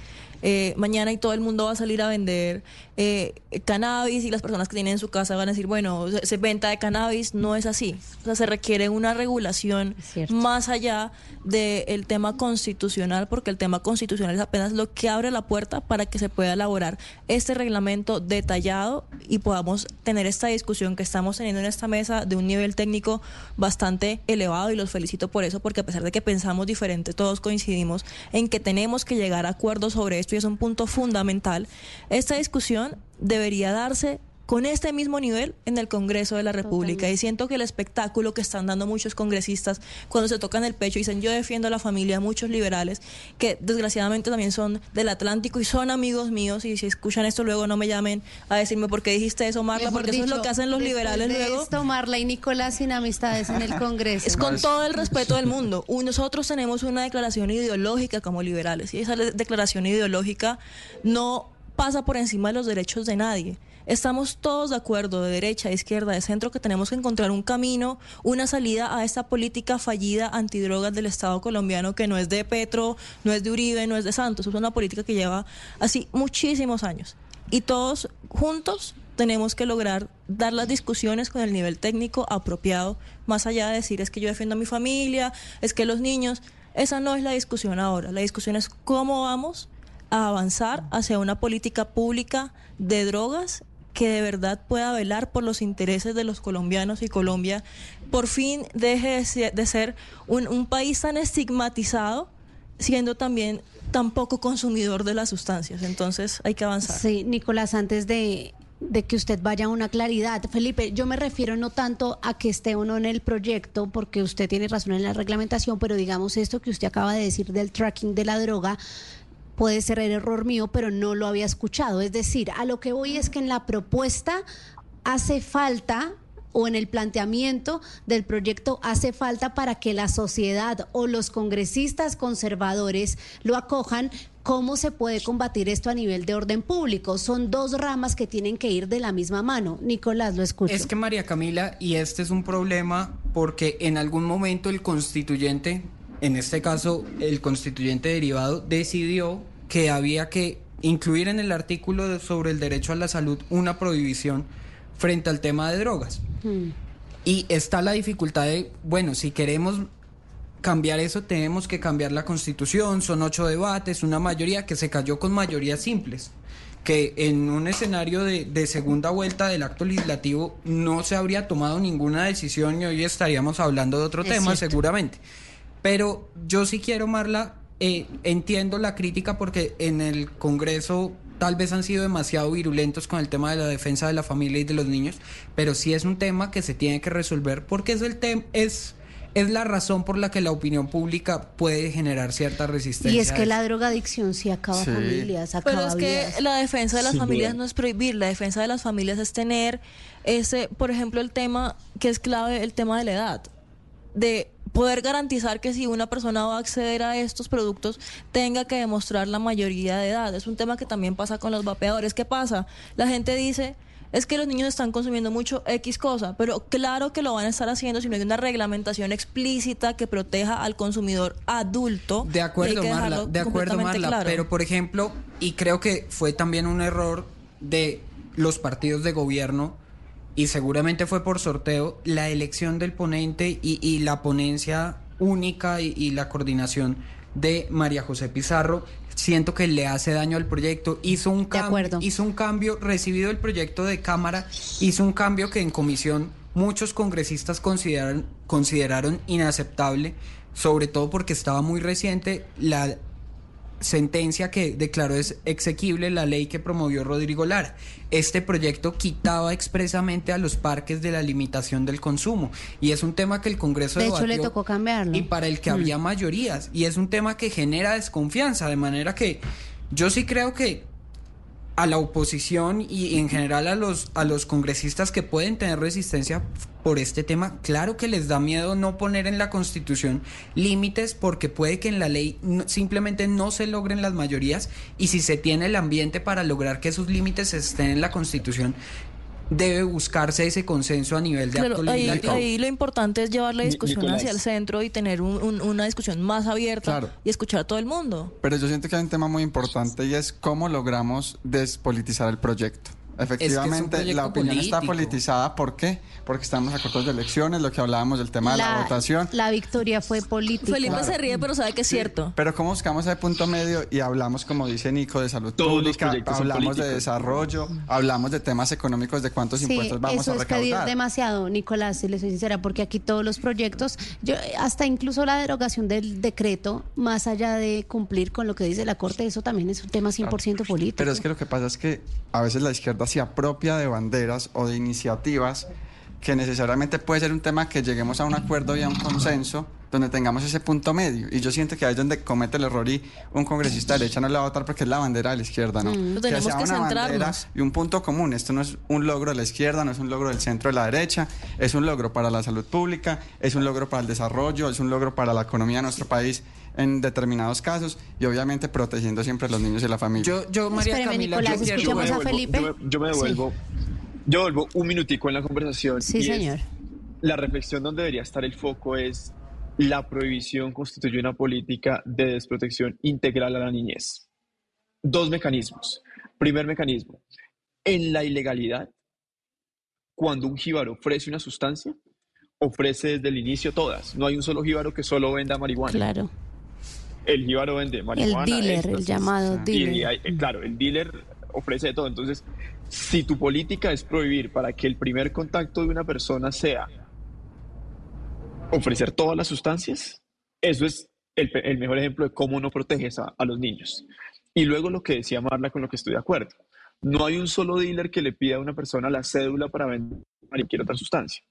eh, mañana y todo el mundo va a salir a vender eh, cannabis y las personas que tienen en su casa van a decir, bueno, se, se venta de cannabis, no es así. O sea, se requiere una regulación más allá del tema constitucional, porque el tema constitucional es apenas lo que abre la puerta para que se pueda elaborar este reglamento detallado y podamos tener esta discusión que estamos teniendo en esta mesa de un nivel técnico bastante elevado y los felicito por eso, porque a pesar de que pensamos diferente, todos coincidimos en que tenemos que llegar a acuerdos sobre esto es un punto fundamental. Esta discusión debería darse con este mismo nivel en el Congreso de la República. Y siento que el espectáculo que están dando muchos congresistas cuando se tocan el pecho y dicen yo defiendo a la familia, muchos liberales, que desgraciadamente también son del Atlántico y son amigos míos, y si escuchan esto luego no me llamen a decirme por qué dijiste eso, Marla, Mejor porque eso es lo que hacen los liberales de luego. esto, Marla y Nicolás sin amistades en el Congreso. Es con todo el respeto del mundo. Un- Nosotros tenemos una declaración ideológica como liberales y esa declaración ideológica no pasa por encima de los derechos de nadie. Estamos todos de acuerdo, de derecha, de izquierda, de centro, que tenemos que encontrar un camino, una salida a esta política fallida antidrogas del Estado colombiano, que no es de Petro, no es de Uribe, no es de Santos, es una política que lleva así muchísimos años. Y todos juntos tenemos que lograr dar las discusiones con el nivel técnico apropiado, más allá de decir es que yo defiendo a mi familia, es que los niños, esa no es la discusión ahora, la discusión es cómo vamos a avanzar hacia una política pública de drogas que de verdad pueda velar por los intereses de los colombianos y Colombia por fin deje de ser, un, un país tan estigmatizado siendo también tan poco consumidor de las sustancias. Entonces hay que avanzar. Sí, Nicolás, antes de, de que usted vaya a una claridad, Felipe, yo me refiero no tanto a que esté o no en el proyecto, porque usted tiene razón en la reglamentación, pero digamos esto que usted acaba de decir del tracking de la droga. Puede ser el error mío, pero no lo había escuchado. Es decir, a lo que voy es que en la propuesta hace falta o en el planteamiento del proyecto hace falta para que la sociedad o los congresistas conservadores lo acojan. ¿Cómo se puede combatir esto a nivel de orden público? Son dos ramas que tienen que ir de la misma mano. Nicolás, lo escucho. Es que María Camila, y este es un problema porque en algún momento el constituyente, en este caso el constituyente derivado, decidió que había que incluir en el artículo sobre el derecho a la salud una prohibición frente al tema de drogas. Mm. Y está la dificultad de, bueno, si queremos cambiar eso, tenemos que cambiar la constitución, son ocho debates, una mayoría que se cayó con mayorías simples, que en un escenario de, de segunda vuelta del acto legislativo no se habría tomado ninguna decisión y hoy estaríamos hablando de otro Es tema cierto. seguramente. Pero yo sí quiero, Marla, eh, entiendo la crítica porque en el Congreso tal vez han sido demasiado virulentos con el tema de la defensa de la familia y de los niños, pero sí es un tema que se tiene que resolver porque es el tema es es la razón por la que la opinión pública puede generar cierta resistencia. Y es que la drogadicción sí acaba Sí. familias, acaba Pero es que vidas. la defensa de las familias no es prohibir, la defensa de las familias es tener ese, por ejemplo, el tema que es clave, el tema de la edad, de poder garantizar que si una persona va a acceder a estos productos tenga que demostrar la mayoría de edad. Es un tema que también pasa con los vapeadores. ¿Qué pasa? La gente dice, es que los niños están consumiendo mucho X cosa, pero claro que lo van a estar haciendo si no hay una reglamentación explícita que proteja al consumidor adulto. De acuerdo, Marla, de acuerdo, Marla. claro. Pero, por ejemplo, y creo que fue también un error de los partidos de gobierno, y seguramente fue por sorteo, la elección del ponente y, y la ponencia única y, y la coordinación de María José Pizarro. Siento que le hace daño al proyecto. Hizo un, cambio, hizo un cambio, recibido el proyecto de Cámara, hizo un cambio que en comisión muchos congresistas consideraron, consideraron inaceptable, sobre todo porque estaba muy reciente la sentencia que declaró es exequible la ley que promovió Rodrigo Lara. Este proyecto quitaba expresamente a los parques de la limitación del consumo y es un tema que el Congreso De hecho, le tocó cambiarlo. y para el que Mm. había mayorías y es un tema que genera desconfianza de manera que yo sí creo que a la oposición y en general a los a los congresistas que pueden tener resistencia por este tema, claro que les da miedo no poner en la Constitución límites porque puede que en la ley simplemente no se logren las mayorías y si se tiene el ambiente para lograr que esos límites estén en la Constitución, debe buscarse ese consenso a nivel de Claro, ahí, ahí lo importante es llevar la discusión Nicolás. hacia el centro y tener un- un- una discusión más abierta Claro. y escuchar a todo el mundo. Pero yo siento que hay un tema muy importante y es cómo logramos despolitizar el proyecto. Efectivamente, proyecto la opinión está político. politizada. ¿Por qué? Porque estamos a cortos de elecciones, lo que hablábamos del tema de la, votación. la victoria fue política. Felipe se ríe, pero sabe que es cierto. Pero cómo buscamos ese punto medio y hablamos, como dice Nico, de salud Todos los pública, hablamos de desarrollo, hablamos de temas económicos, de cuántos Sí, impuestos vamos eso a es pedir recaudar. demasiado, Nicolás, si le soy sincera, porque aquí todos los proyectos, yo hasta incluso la derogación del decreto, más allá de cumplir con lo que dice la Corte, eso también es un tema 100% político. Pero es que lo que pasa es que a veces la izquierda se apropia de banderas o de iniciativas que necesariamente puede ser un tema que lleguemos a un acuerdo y a un consenso donde tengamos ese punto medio. Y yo siento que ahí es donde comete el error y un congresista de derecha no le va a votar porque es la bandera de la izquierda, ¿no? Mm. Tenemos sea que una bandera centrarnos. y un punto común. Esto no es un logro de la izquierda, no es un logro del centro de la derecha, es un logro para la salud pública, es un logro para el desarrollo, es un logro para la economía de nuestro país en determinados casos y obviamente protegiendo siempre a los niños y la familia. Yo, yo María Espéreme, Camila, Nicolás, yo quiero- escuchemos a devuelvo- Felipe. Yo me, yo me devuelvo, yo devuelvo un minutico en la conversación. Sí, y es, señor. la reflexión donde debería estar el foco es la prohibición constituye una política de desprotección integral a la niñez. Dos mecanismos. Primer mecanismo, en la ilegalidad, cuando un jíbaro ofrece una sustancia, ofrece desde el inicio todas. No hay un solo jíbaro que solo venda marihuana. Claro. El jíbaro vende marihuana. dealer, el llamado y- dealer. y eh, claro, el dealer ofrece de todo. Entonces, si tu política es prohibir para que el primer contacto de una persona sea ofrecer todas las sustancias, eso es el, el mejor ejemplo de cómo no proteges a, a los niños. Y luego lo que decía Marla, con lo que estoy de acuerdo. No hay un solo dealer que le pida a una persona la cédula para vender cualquier otra sustancia.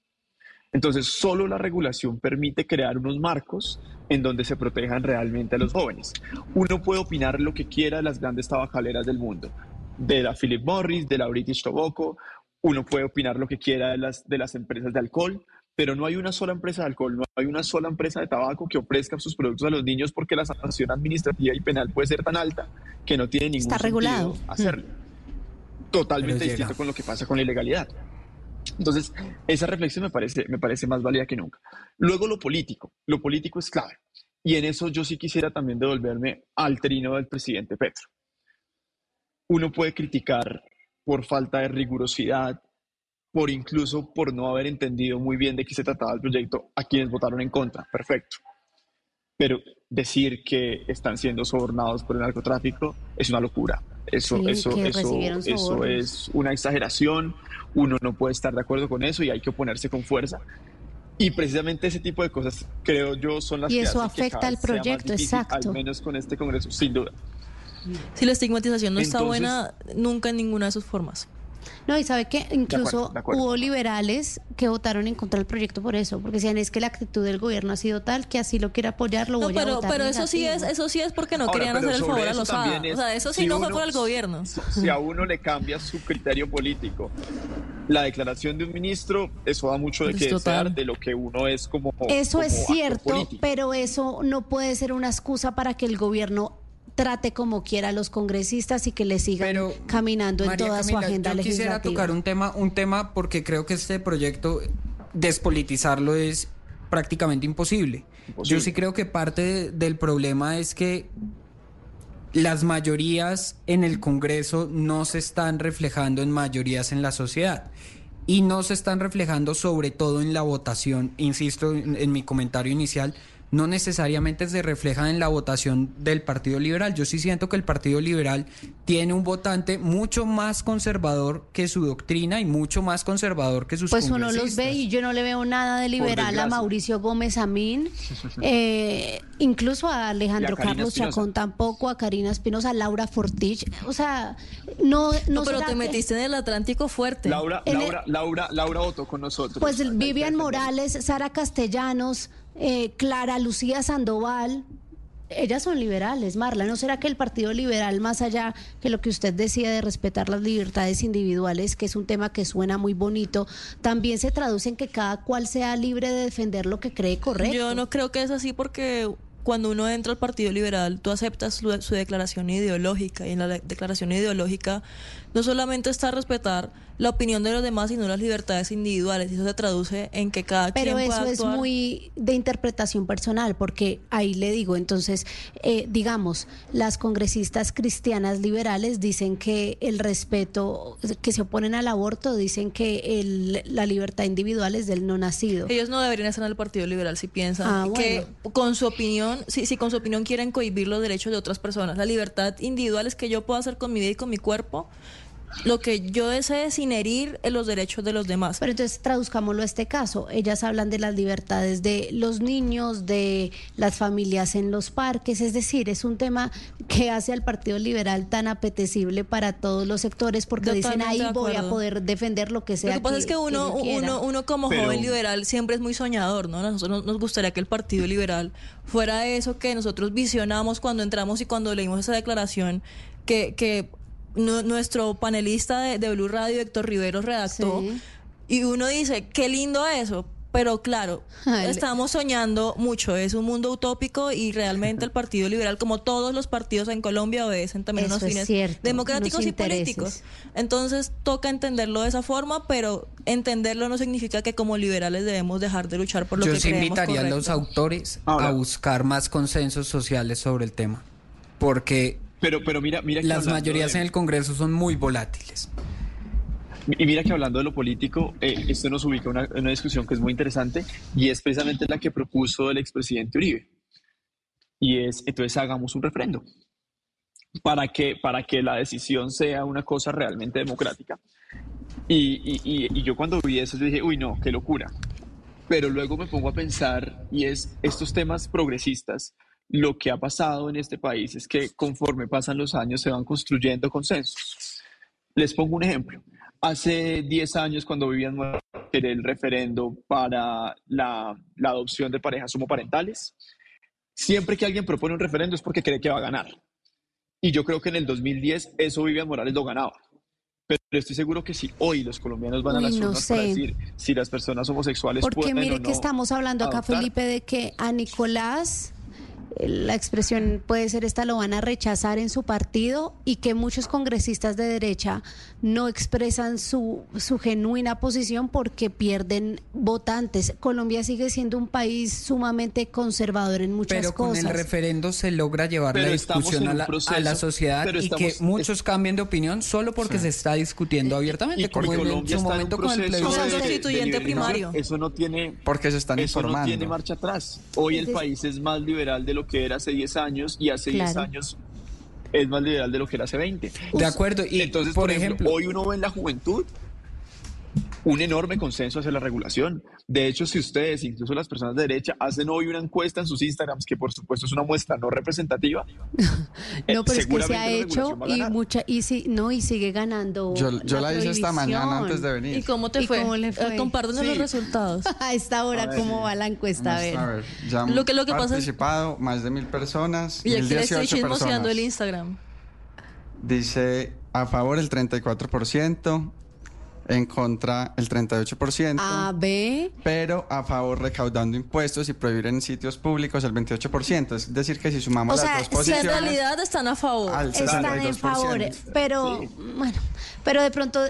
Entonces, solo la regulación permite crear unos marcos en donde se protejan realmente a los jóvenes. Uno puede opinar lo que quiera de las grandes tabacaleras del mundo, de la Philip Morris, de la British Tobacco, uno puede opinar lo que quiera de las, de las empresas de alcohol, pero no hay una sola empresa de alcohol, no hay una sola empresa de tabaco que ofrezca sus productos a los niños porque la sanción administrativa y penal puede ser tan alta que no tiene ningún Está sentido regulado. hacerlo. Totalmente Pero llega. distinto con lo que pasa con la ilegalidad. Entonces, esa reflexión me parece, me parece más válida que nunca. Luego, lo político. Lo político es clave. Y en eso yo sí quisiera también devolverme al trino del presidente Petro. uno puede criticar por falta de rigurosidad, por incluso por no haber entendido muy bien de qué se trataba el proyecto a quienes votaron en contra. Perfecto. Pero decir que están siendo sobornados por el narcotráfico es una locura. Eso, Sí, eso, eso, eso es una exageración. Uno no puede estar de acuerdo con eso y hay que oponerse con fuerza. Y precisamente ese tipo de cosas, creo yo, son las Y que eso hacen afecta al proyecto, difícil, exacto. Al menos con este Congreso, sin duda. Si la estigmatización no está Entonces- buena nunca en ninguna de sus formas. No, y sabe que incluso acuerdo, de acuerdo. hubo liberales que votaron en contra del proyecto por eso, porque decían es que la actitud del gobierno ha sido tal que así lo quiere apoyar, lo No, voy a pero, votar pero eso sí es, eso sí es porque no Ahora, querían hacer el favor a los también O es- sea, eso sí si no fue por el gobierno. Si a uno le cambia su criterio político, la declaración de un ministro, eso da mucho de Pues que desear total. de lo que uno es como. Eso como es cierto, político. pero eso no puede ser una excusa para que el gobierno trate como quiera a los congresistas y que le sigan caminando en toda su agenda yo quisiera legislativa. tocar un tema, un tema porque creo que este proyecto despolitizarlo es prácticamente imposible. Yo sí creo que parte de- del problema es que las mayorías en el Congreso no se están reflejando en mayorías en la sociedad y no se están reflejando sobre todo en la votación. Insisto en, en mi comentario inicial, no necesariamente se reflejan en la votación del Partido Liberal. Yo sí siento que el Partido Liberal tiene un votante mucho más conservador que su doctrina y mucho más conservador que sus Pues uno los ve y yo no le veo nada de liberal a. Mauricio Gómez Amín, eh, incluso a Alejandro a Carlos. Chacón tampoco, a Karina Espinosa, a Laura Fortich. O sea, no, no, No, pero te que- metiste en el Atlántico fuerte. Laura, Laura, Laura, Laura votó con nosotros. Pues Vivian. Morales, Sara Castellanos, eh, Clara Lucía Sandoval, ellas son liberales, Marla. ¿No será que el Partido Liberal, más allá que lo que usted decía de respetar las libertades individuales, que es un tema que suena muy bonito, también se traduce en que cada cual sea libre de defender lo que cree correcto? Yo no creo que es así porque cuando uno entra al Partido Liberal, tú aceptas su, su declaración ideológica y en la de- declaración ideológica no solamente está respetar la opinión de los demás, sino las libertades individuales. Y eso se traduce en que cada Pero quien eso pueda es muy de interpretación personal, porque ahí le digo, entonces, eh, digamos, las congresistas cristianas liberales dicen que el respeto, que se oponen al aborto, dicen que el- la libertad individual es del no nacido. Ellos no deberían estar en el Partido Liberal si piensan Ah, que con su opinión, si, si con su opinión quieren cohibir los derechos de otras personas. La libertad individual es que yo puedo hacer con mi vida y con mi cuerpo lo que yo desee sin herir en los derechos de los demás. Pero entonces traduzcámoslo a este caso. Ellas hablan de las libertades de los niños, de las familias en los parques, es decir, es un tema que hace al Partido Liberal tan apetecible para todos los sectores porque dicen ahí voy a poder defender lo que sea. Lo que pasa es que uno, yo quiera". uno, uno como Pero- joven liberal siempre es muy soñador, ¿no? Nosotros nos- nos gustaría que el Partido Liberal fuera eso que nosotros visionamos cuando entramos y cuando leímos esa declaración que, que nuestro panelista de, de Blue Radio, Héctor Riveros, redactó. Y uno dice, qué lindo eso. Pero claro, Ay, estamos soñando mucho, es un mundo utópico y realmente el Partido Liberal, como todos los partidos en Colombia, obedecen también unos es fines cierto, democráticos unos y intereses. políticos. Entonces toca entenderlo de esa forma, pero entenderlo no significa que como liberales debemos dejar de luchar por lo Yo que sí creemos invitaría a los autores Ahora- a buscar más consensos sociales sobre el tema, porque Pero, pero mira, mira que las mayorías de- en el Congreso son muy volátiles. Y mira que hablando de lo político, eh, esto nos ubica en una, discusión que es muy interesante y es precisamente la que propuso el expresidente Uribe. Y es, entonces hagamos un referendo para que, para que la decisión sea una cosa realmente democrática. Y, y- y- y yo cuando vi eso, yo dije, uy, no, qué locura. Pero luego me pongo a pensar y es estos temas progresistas, lo que ha pasado en este país es que conforme pasan los años se van construyendo consensos. Les pongo un ejemplo. Hace 10 años, cuando vivían el referendo para la, la adopción de parejas homoparentales, siempre que alguien propone un referendo es porque cree que va a ganar. Y yo creo que en el 2010 eso Vivian Morales lo ganaba. Pero estoy seguro que si hoy los colombianos van a Uy, las no urnas para sé. decir si las personas homosexuales Porque pueden mire o que no estamos hablando acá, adoptar, Felipe, de que a Nicolás la expresión puede ser esta, lo van a rechazar en su partido y que muchos congresistas de derecha no expresan su, su genuina posición porque pierden votantes. Colombia sigue siendo un país sumamente conservador en muchas Pero con cosas. el referendo se logra llevar Pero la discusión a la, proceso, a la sociedad pero y que muchos cambien de opinión solo porque se está discutiendo abiertamente, Y como porque en Colombia su está en un momento con el proceso plebiscito. de- de constituyente primario. Eso no tiene Porque se están eso no informando. tiene marcha atrás. Hoy el país es más liberal de lo que era hace 10 años y hace 10 Claro. años es más liberal de lo que era hace 20. De acuerdo, y entonces, por por, ejemplo, ejemplo- hoy uno ve en la juventud un enorme consenso hacia la regulación. De hecho, si ustedes, incluso las personas de derecha, hacen hoy una encuesta en sus Instagrams, que por supuesto es una muestra no representativa, No, pero es que se ha hecho y mucha y si no y sigue ganando. Yo- yo la hice esta mañana antes de venir. ¿Y cómo te ¿Y fue? cómo le Eh, fue? Sí. los resultados. A esta hora, A ver, ¿cómo sí. va la encuesta? A ver. A ver, ya Lo que- lo que pasa es- participado más de mil personas. Y aquí le estoy 1018 chismoseando el Instagram. Dice a favor el 34%, en contra el 38%. A, B. Pero a favor recaudando impuestos y prohibir en sitios públicos el 28%. Es decir, que si sumamos O sea, las dos si en posiciones... realidad están a favor. Al Están en 62%. favor, pero bueno, pero de pronto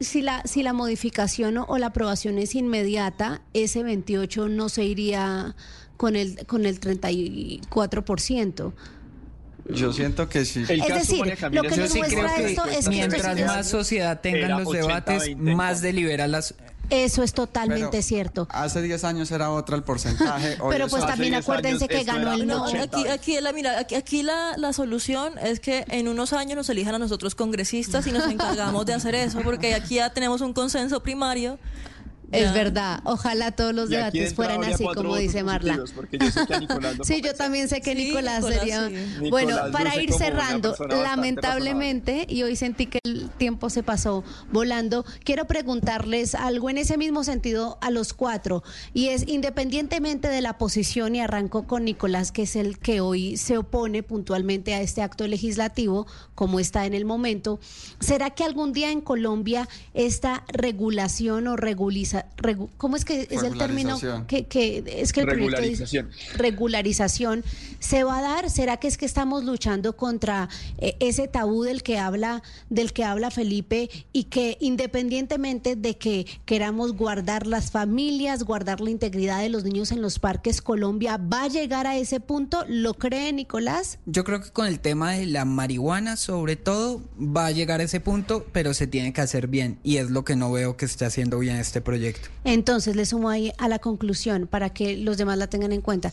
si la si la modificación o, o la aprobación es inmediata, ese 28 no se iría con el con el 34%. Yo siento que sí. El Es caso, decir, Camila, lo que Yo nos sí muestra creo que esto es que mientras más sociedad tengan los 80-20 debates, más delibera las... Eso es totalmente Pero cierto. Hace 10 años era otro el porcentaje. hoy Pero es pues también acuérdense que ganó el no. Aquí, aquí, la, mira, aquí, aquí la, la solución es que en unos años nos elijan a nosotros congresistas y nos encargamos de hacer eso, porque aquí ya tenemos un consenso primario. Es verdad, ojalá todos los debates fueran así como dice Marla. yo sé que Sí, yo también sé que Nicolás, Nicolás, sería... sí. Bueno, Nicolás para ir cerrando, lamentablemente, y hoy sentí que el tiempo se pasó volando, quiero preguntarles algo en ese mismo sentido a los cuatro, y es independientemente de la posición, y arranco con Nicolás, que es el que hoy se opone puntualmente a este acto legislativo, como está en el momento, ¿será que algún día en Colombia esta regulación o reguliza... regu- ¿Cómo es que es el término Regularización. que, que es que el proyecto dice? Regularización. regularización se va a dar? ¿Será que es que estamos luchando contra eh, ese tabú del que habla del que habla Felipe y que independientemente de que queramos guardar las familias, guardar la integridad de los niños en los parques, Colombia va a llegar a ese punto? ¿Lo cree Nicolás? Yo creo que con el tema de la marihuana, sobre todo, va a llegar a ese punto, pero se tiene que hacer bien. Y es lo que no veo que esté haciendo bien este proyecto. Entonces le sumo ahí a la conclusión para que los demás la tengan en cuenta.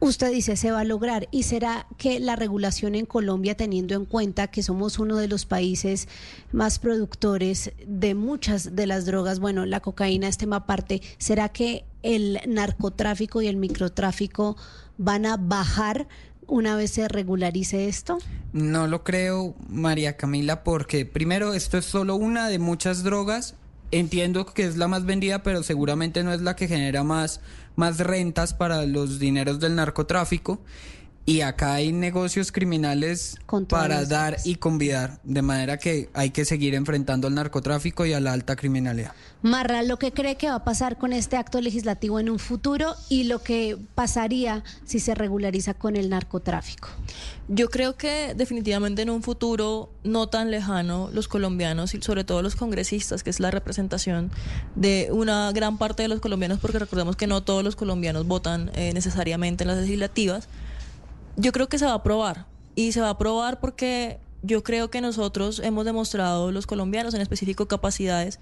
Usted dice se va a lograr y será que la regulación en Colombia, teniendo en cuenta que somos uno de los países más productores de muchas de las drogas, bueno, la cocaína es tema aparte, ¿será que el narcotráfico y el microtráfico van a bajar una vez se regularice esto? No lo creo, María Camila, porque primero esto es solo una de muchas drogas. Entiendo que es la más vendida, pero seguramente no es la que genera más, más rentas para los dineros del narcotráfico. Y acá hay negocios criminales para dar y convidar, de manera que hay que seguir enfrentando al narcotráfico y a la alta criminalidad. Marra, lo que cree que va a pasar con este acto legislativo en un futuro y lo que pasaría si se regulariza con el narcotráfico. Yo creo que definitivamente en un futuro no tan lejano los colombianos y sobre todo los congresistas, que es la representación de una gran parte de los colombianos, porque recordemos que no todos los colombianos votan eh, necesariamente en las legislativas, yo creo que se va a aprobar. Y se va a aprobar porque yo creo que nosotros hemos demostrado, los colombianos en específico, capacidades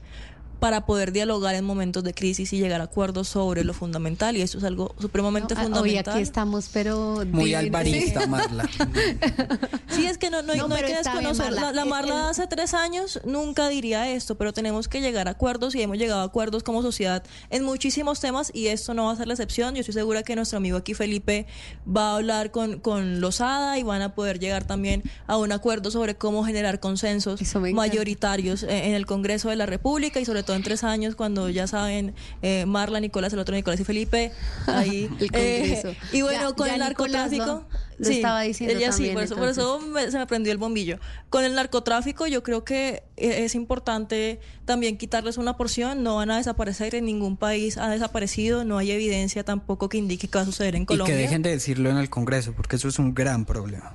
para poder dialogar en momentos de crisis y llegar a acuerdos sobre lo fundamental. Y eso es algo supremamente No, ah, Hoy fundamental. aquí estamos, pero... Muy divinos. alvarista, Marla. Sí, es que no, no, hay- No, no hay que está bien, desconocer. Marla. La, la El- Marla el- hace tres años nunca diría esto, pero tenemos que llegar a acuerdos y hemos llegado a acuerdos como sociedad en muchísimos temas y esto no va a ser la excepción. Yo estoy segura que nuestro amigo aquí, Felipe, va a hablar con, con Lozada y van a poder llegar también a un acuerdo sobre cómo generar consensos mayoritarios eh, en el Congreso de la República y sobre todo en tres años cuando ya saben eh, Marla, Nicolás, el otro Nicolás y Felipe ahí. El eh, y bueno, Ya- con ya el narcotráfico. lo- lo Sí, estaba diciendo ella sí, también, por eso, por eso me- se me prendió el bombillo. Con el narcotráfico yo creo que eh, es importante también quitarles una porción, no van a desaparecer en ningún país, ha desaparecido, no hay evidencia tampoco que indique que va a suceder en Y Colombia. que dejen de decirlo en el Congreso, porque eso es un gran problema.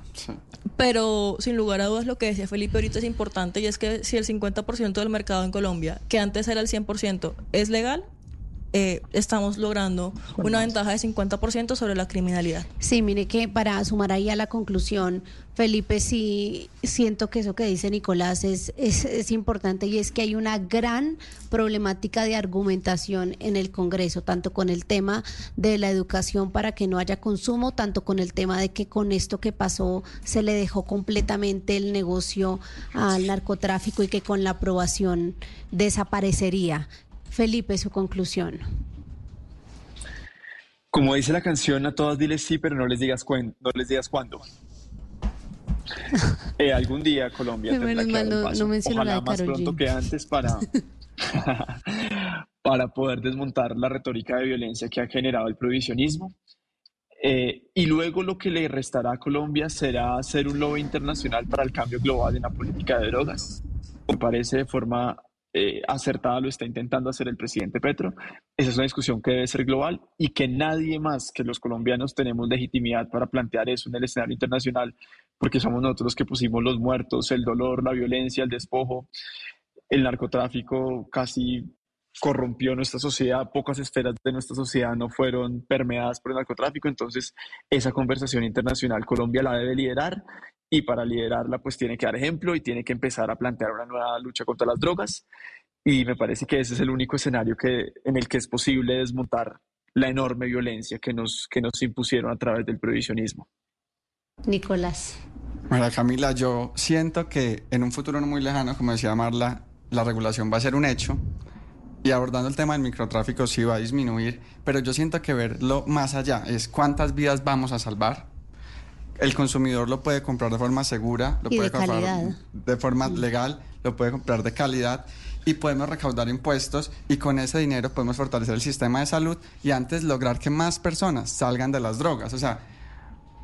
Pero sin lugar a dudas lo que decía Felipe ahorita es importante y es que si el 50% del mercado en Colombia, que antes era el 100%, es legal, eh, estamos logrando una ventaja de 50% sobre la criminalidad. Sí, mire que para sumar ahí a la conclusión, Felipe, sí siento que eso que dice Nicolás es, es, es importante y es que hay una gran problemática de argumentación en el Congreso, tanto con el tema de la educación para que no haya consumo, tanto con el tema de que con esto que pasó se le dejó completamente el negocio al narcotráfico y que con la aprobación desaparecería. Felipe, su conclusión. Como dice la canción, a todas diles sí, pero no les digas, cuen- no les digas cuándo. Eh, algún día Colombia tendrá menos que mal dar paso. no Ojalá de más pronto que antes para, para poder desmontar la retórica de violencia que ha generado el prohibicionismo. Eh, y luego lo que le restará a Colombia será ser un lobby internacional para el cambio global en la política de drogas. Me parece de forma eh, acertada lo está intentando hacer el presidente Petro. Esa es una discusión que debe ser global y que nadie más que los colombianos tenemos legitimidad para plantear eso en el escenario internacional, porque somos nosotros los que pusimos los muertos, el dolor, la violencia, el despojo. El narcotráfico casi corrompió nuestra sociedad, pocas esferas de nuestra sociedad no fueron permeadas por el narcotráfico, entonces esa conversación internacional Colombia la debe liderar y para liderarla pues tiene que dar ejemplo y tiene que empezar a plantear una nueva lucha contra las drogas y me parece que ese es el único escenario que, en el que es posible desmontar la enorme violencia que nos, que nos impusieron a través del prohibicionismo. Nicolás. Mira, Camila, yo siento que en un futuro no muy lejano, como decía Marla, la regulación va a ser un hecho y abordando el tema del microtráfico sí va a disminuir, pero yo siento que verlo más allá es cuántas vidas vamos a salvar. El consumidor lo puede comprar de forma segura, lo Y puede de comprar calidad. de forma legal, lo puede comprar de calidad y podemos recaudar impuestos y con ese dinero podemos fortalecer el sistema de salud y antes lograr que más personas salgan de las drogas. O sea,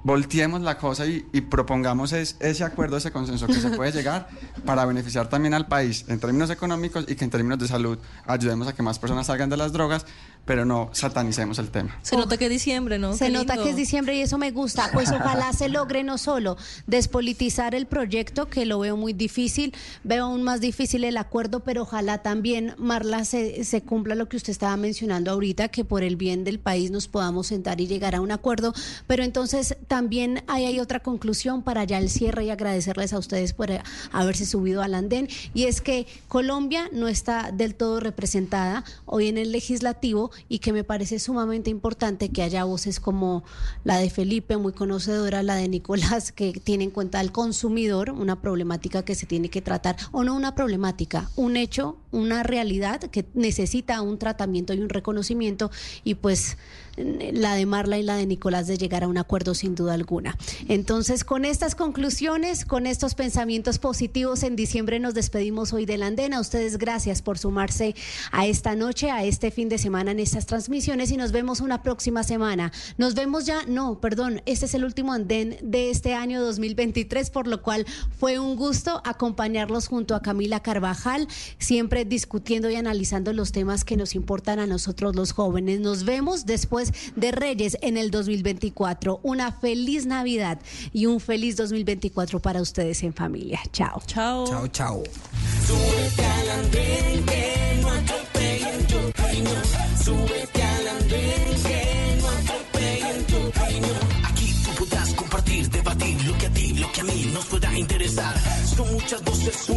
volteemos la cosa y, y propongamos es- ese acuerdo, ese consenso que se puede llegar para beneficiar también al país en términos económicos y que en términos de salud ayudemos a que más personas salgan de las drogas, pero no satanicemos el tema. Se nota que es diciembre, ¿no? Se nota que es diciembre y eso me gusta. Pues ojalá se logre no solo despolitizar el proyecto, que lo veo muy difícil, veo aún más difícil el acuerdo, pero ojalá también, Marla, se, se cumpla lo que usted estaba mencionando ahorita, que por el bien del país nos podamos sentar y llegar a un acuerdo. Pero entonces también hay otra conclusión para ya el cierre y agradecerles a ustedes por eh, haberse subido al andén, y es que Colombia no está del todo representada hoy en el legislativo y que me parece sumamente importante que haya voces como la de Felipe, muy conocedora, la de Nicolás, que tiene en cuenta al consumidor, una problemática que se tiene que tratar, o no una problemática, un hecho, una realidad que necesita un tratamiento y un reconocimiento, y pues la de Marla y la de Nicolás de llegar a un acuerdo sin duda alguna. Entonces, con estas conclusiones, con estos pensamientos positivos, en diciembre nos despedimos hoy de la andena. Ustedes gracias por sumarse a esta noche, a este fin de semana en estas transmisiones y nos vemos una próxima semana. Nos vemos ya, no, perdón, este es el último andén de este año 2023, por lo cual fue un gusto acompañarlos junto a Camila Carvajal, siempre discutiendo y analizando los temas que nos importan a nosotros los jóvenes. Nos vemos después de Reyes en el 2024. Una feliz Navidad y un feliz 2024 para ustedes en familia. Chao. Chao. Chao, chao. Súbete al andén que no atropellen tu reino. Súbete al andén que no atropellen tu reino. Aquí tú podrás compartir, debatir lo que a ti, lo que a mí nos pueda interesar. Son muchas voces.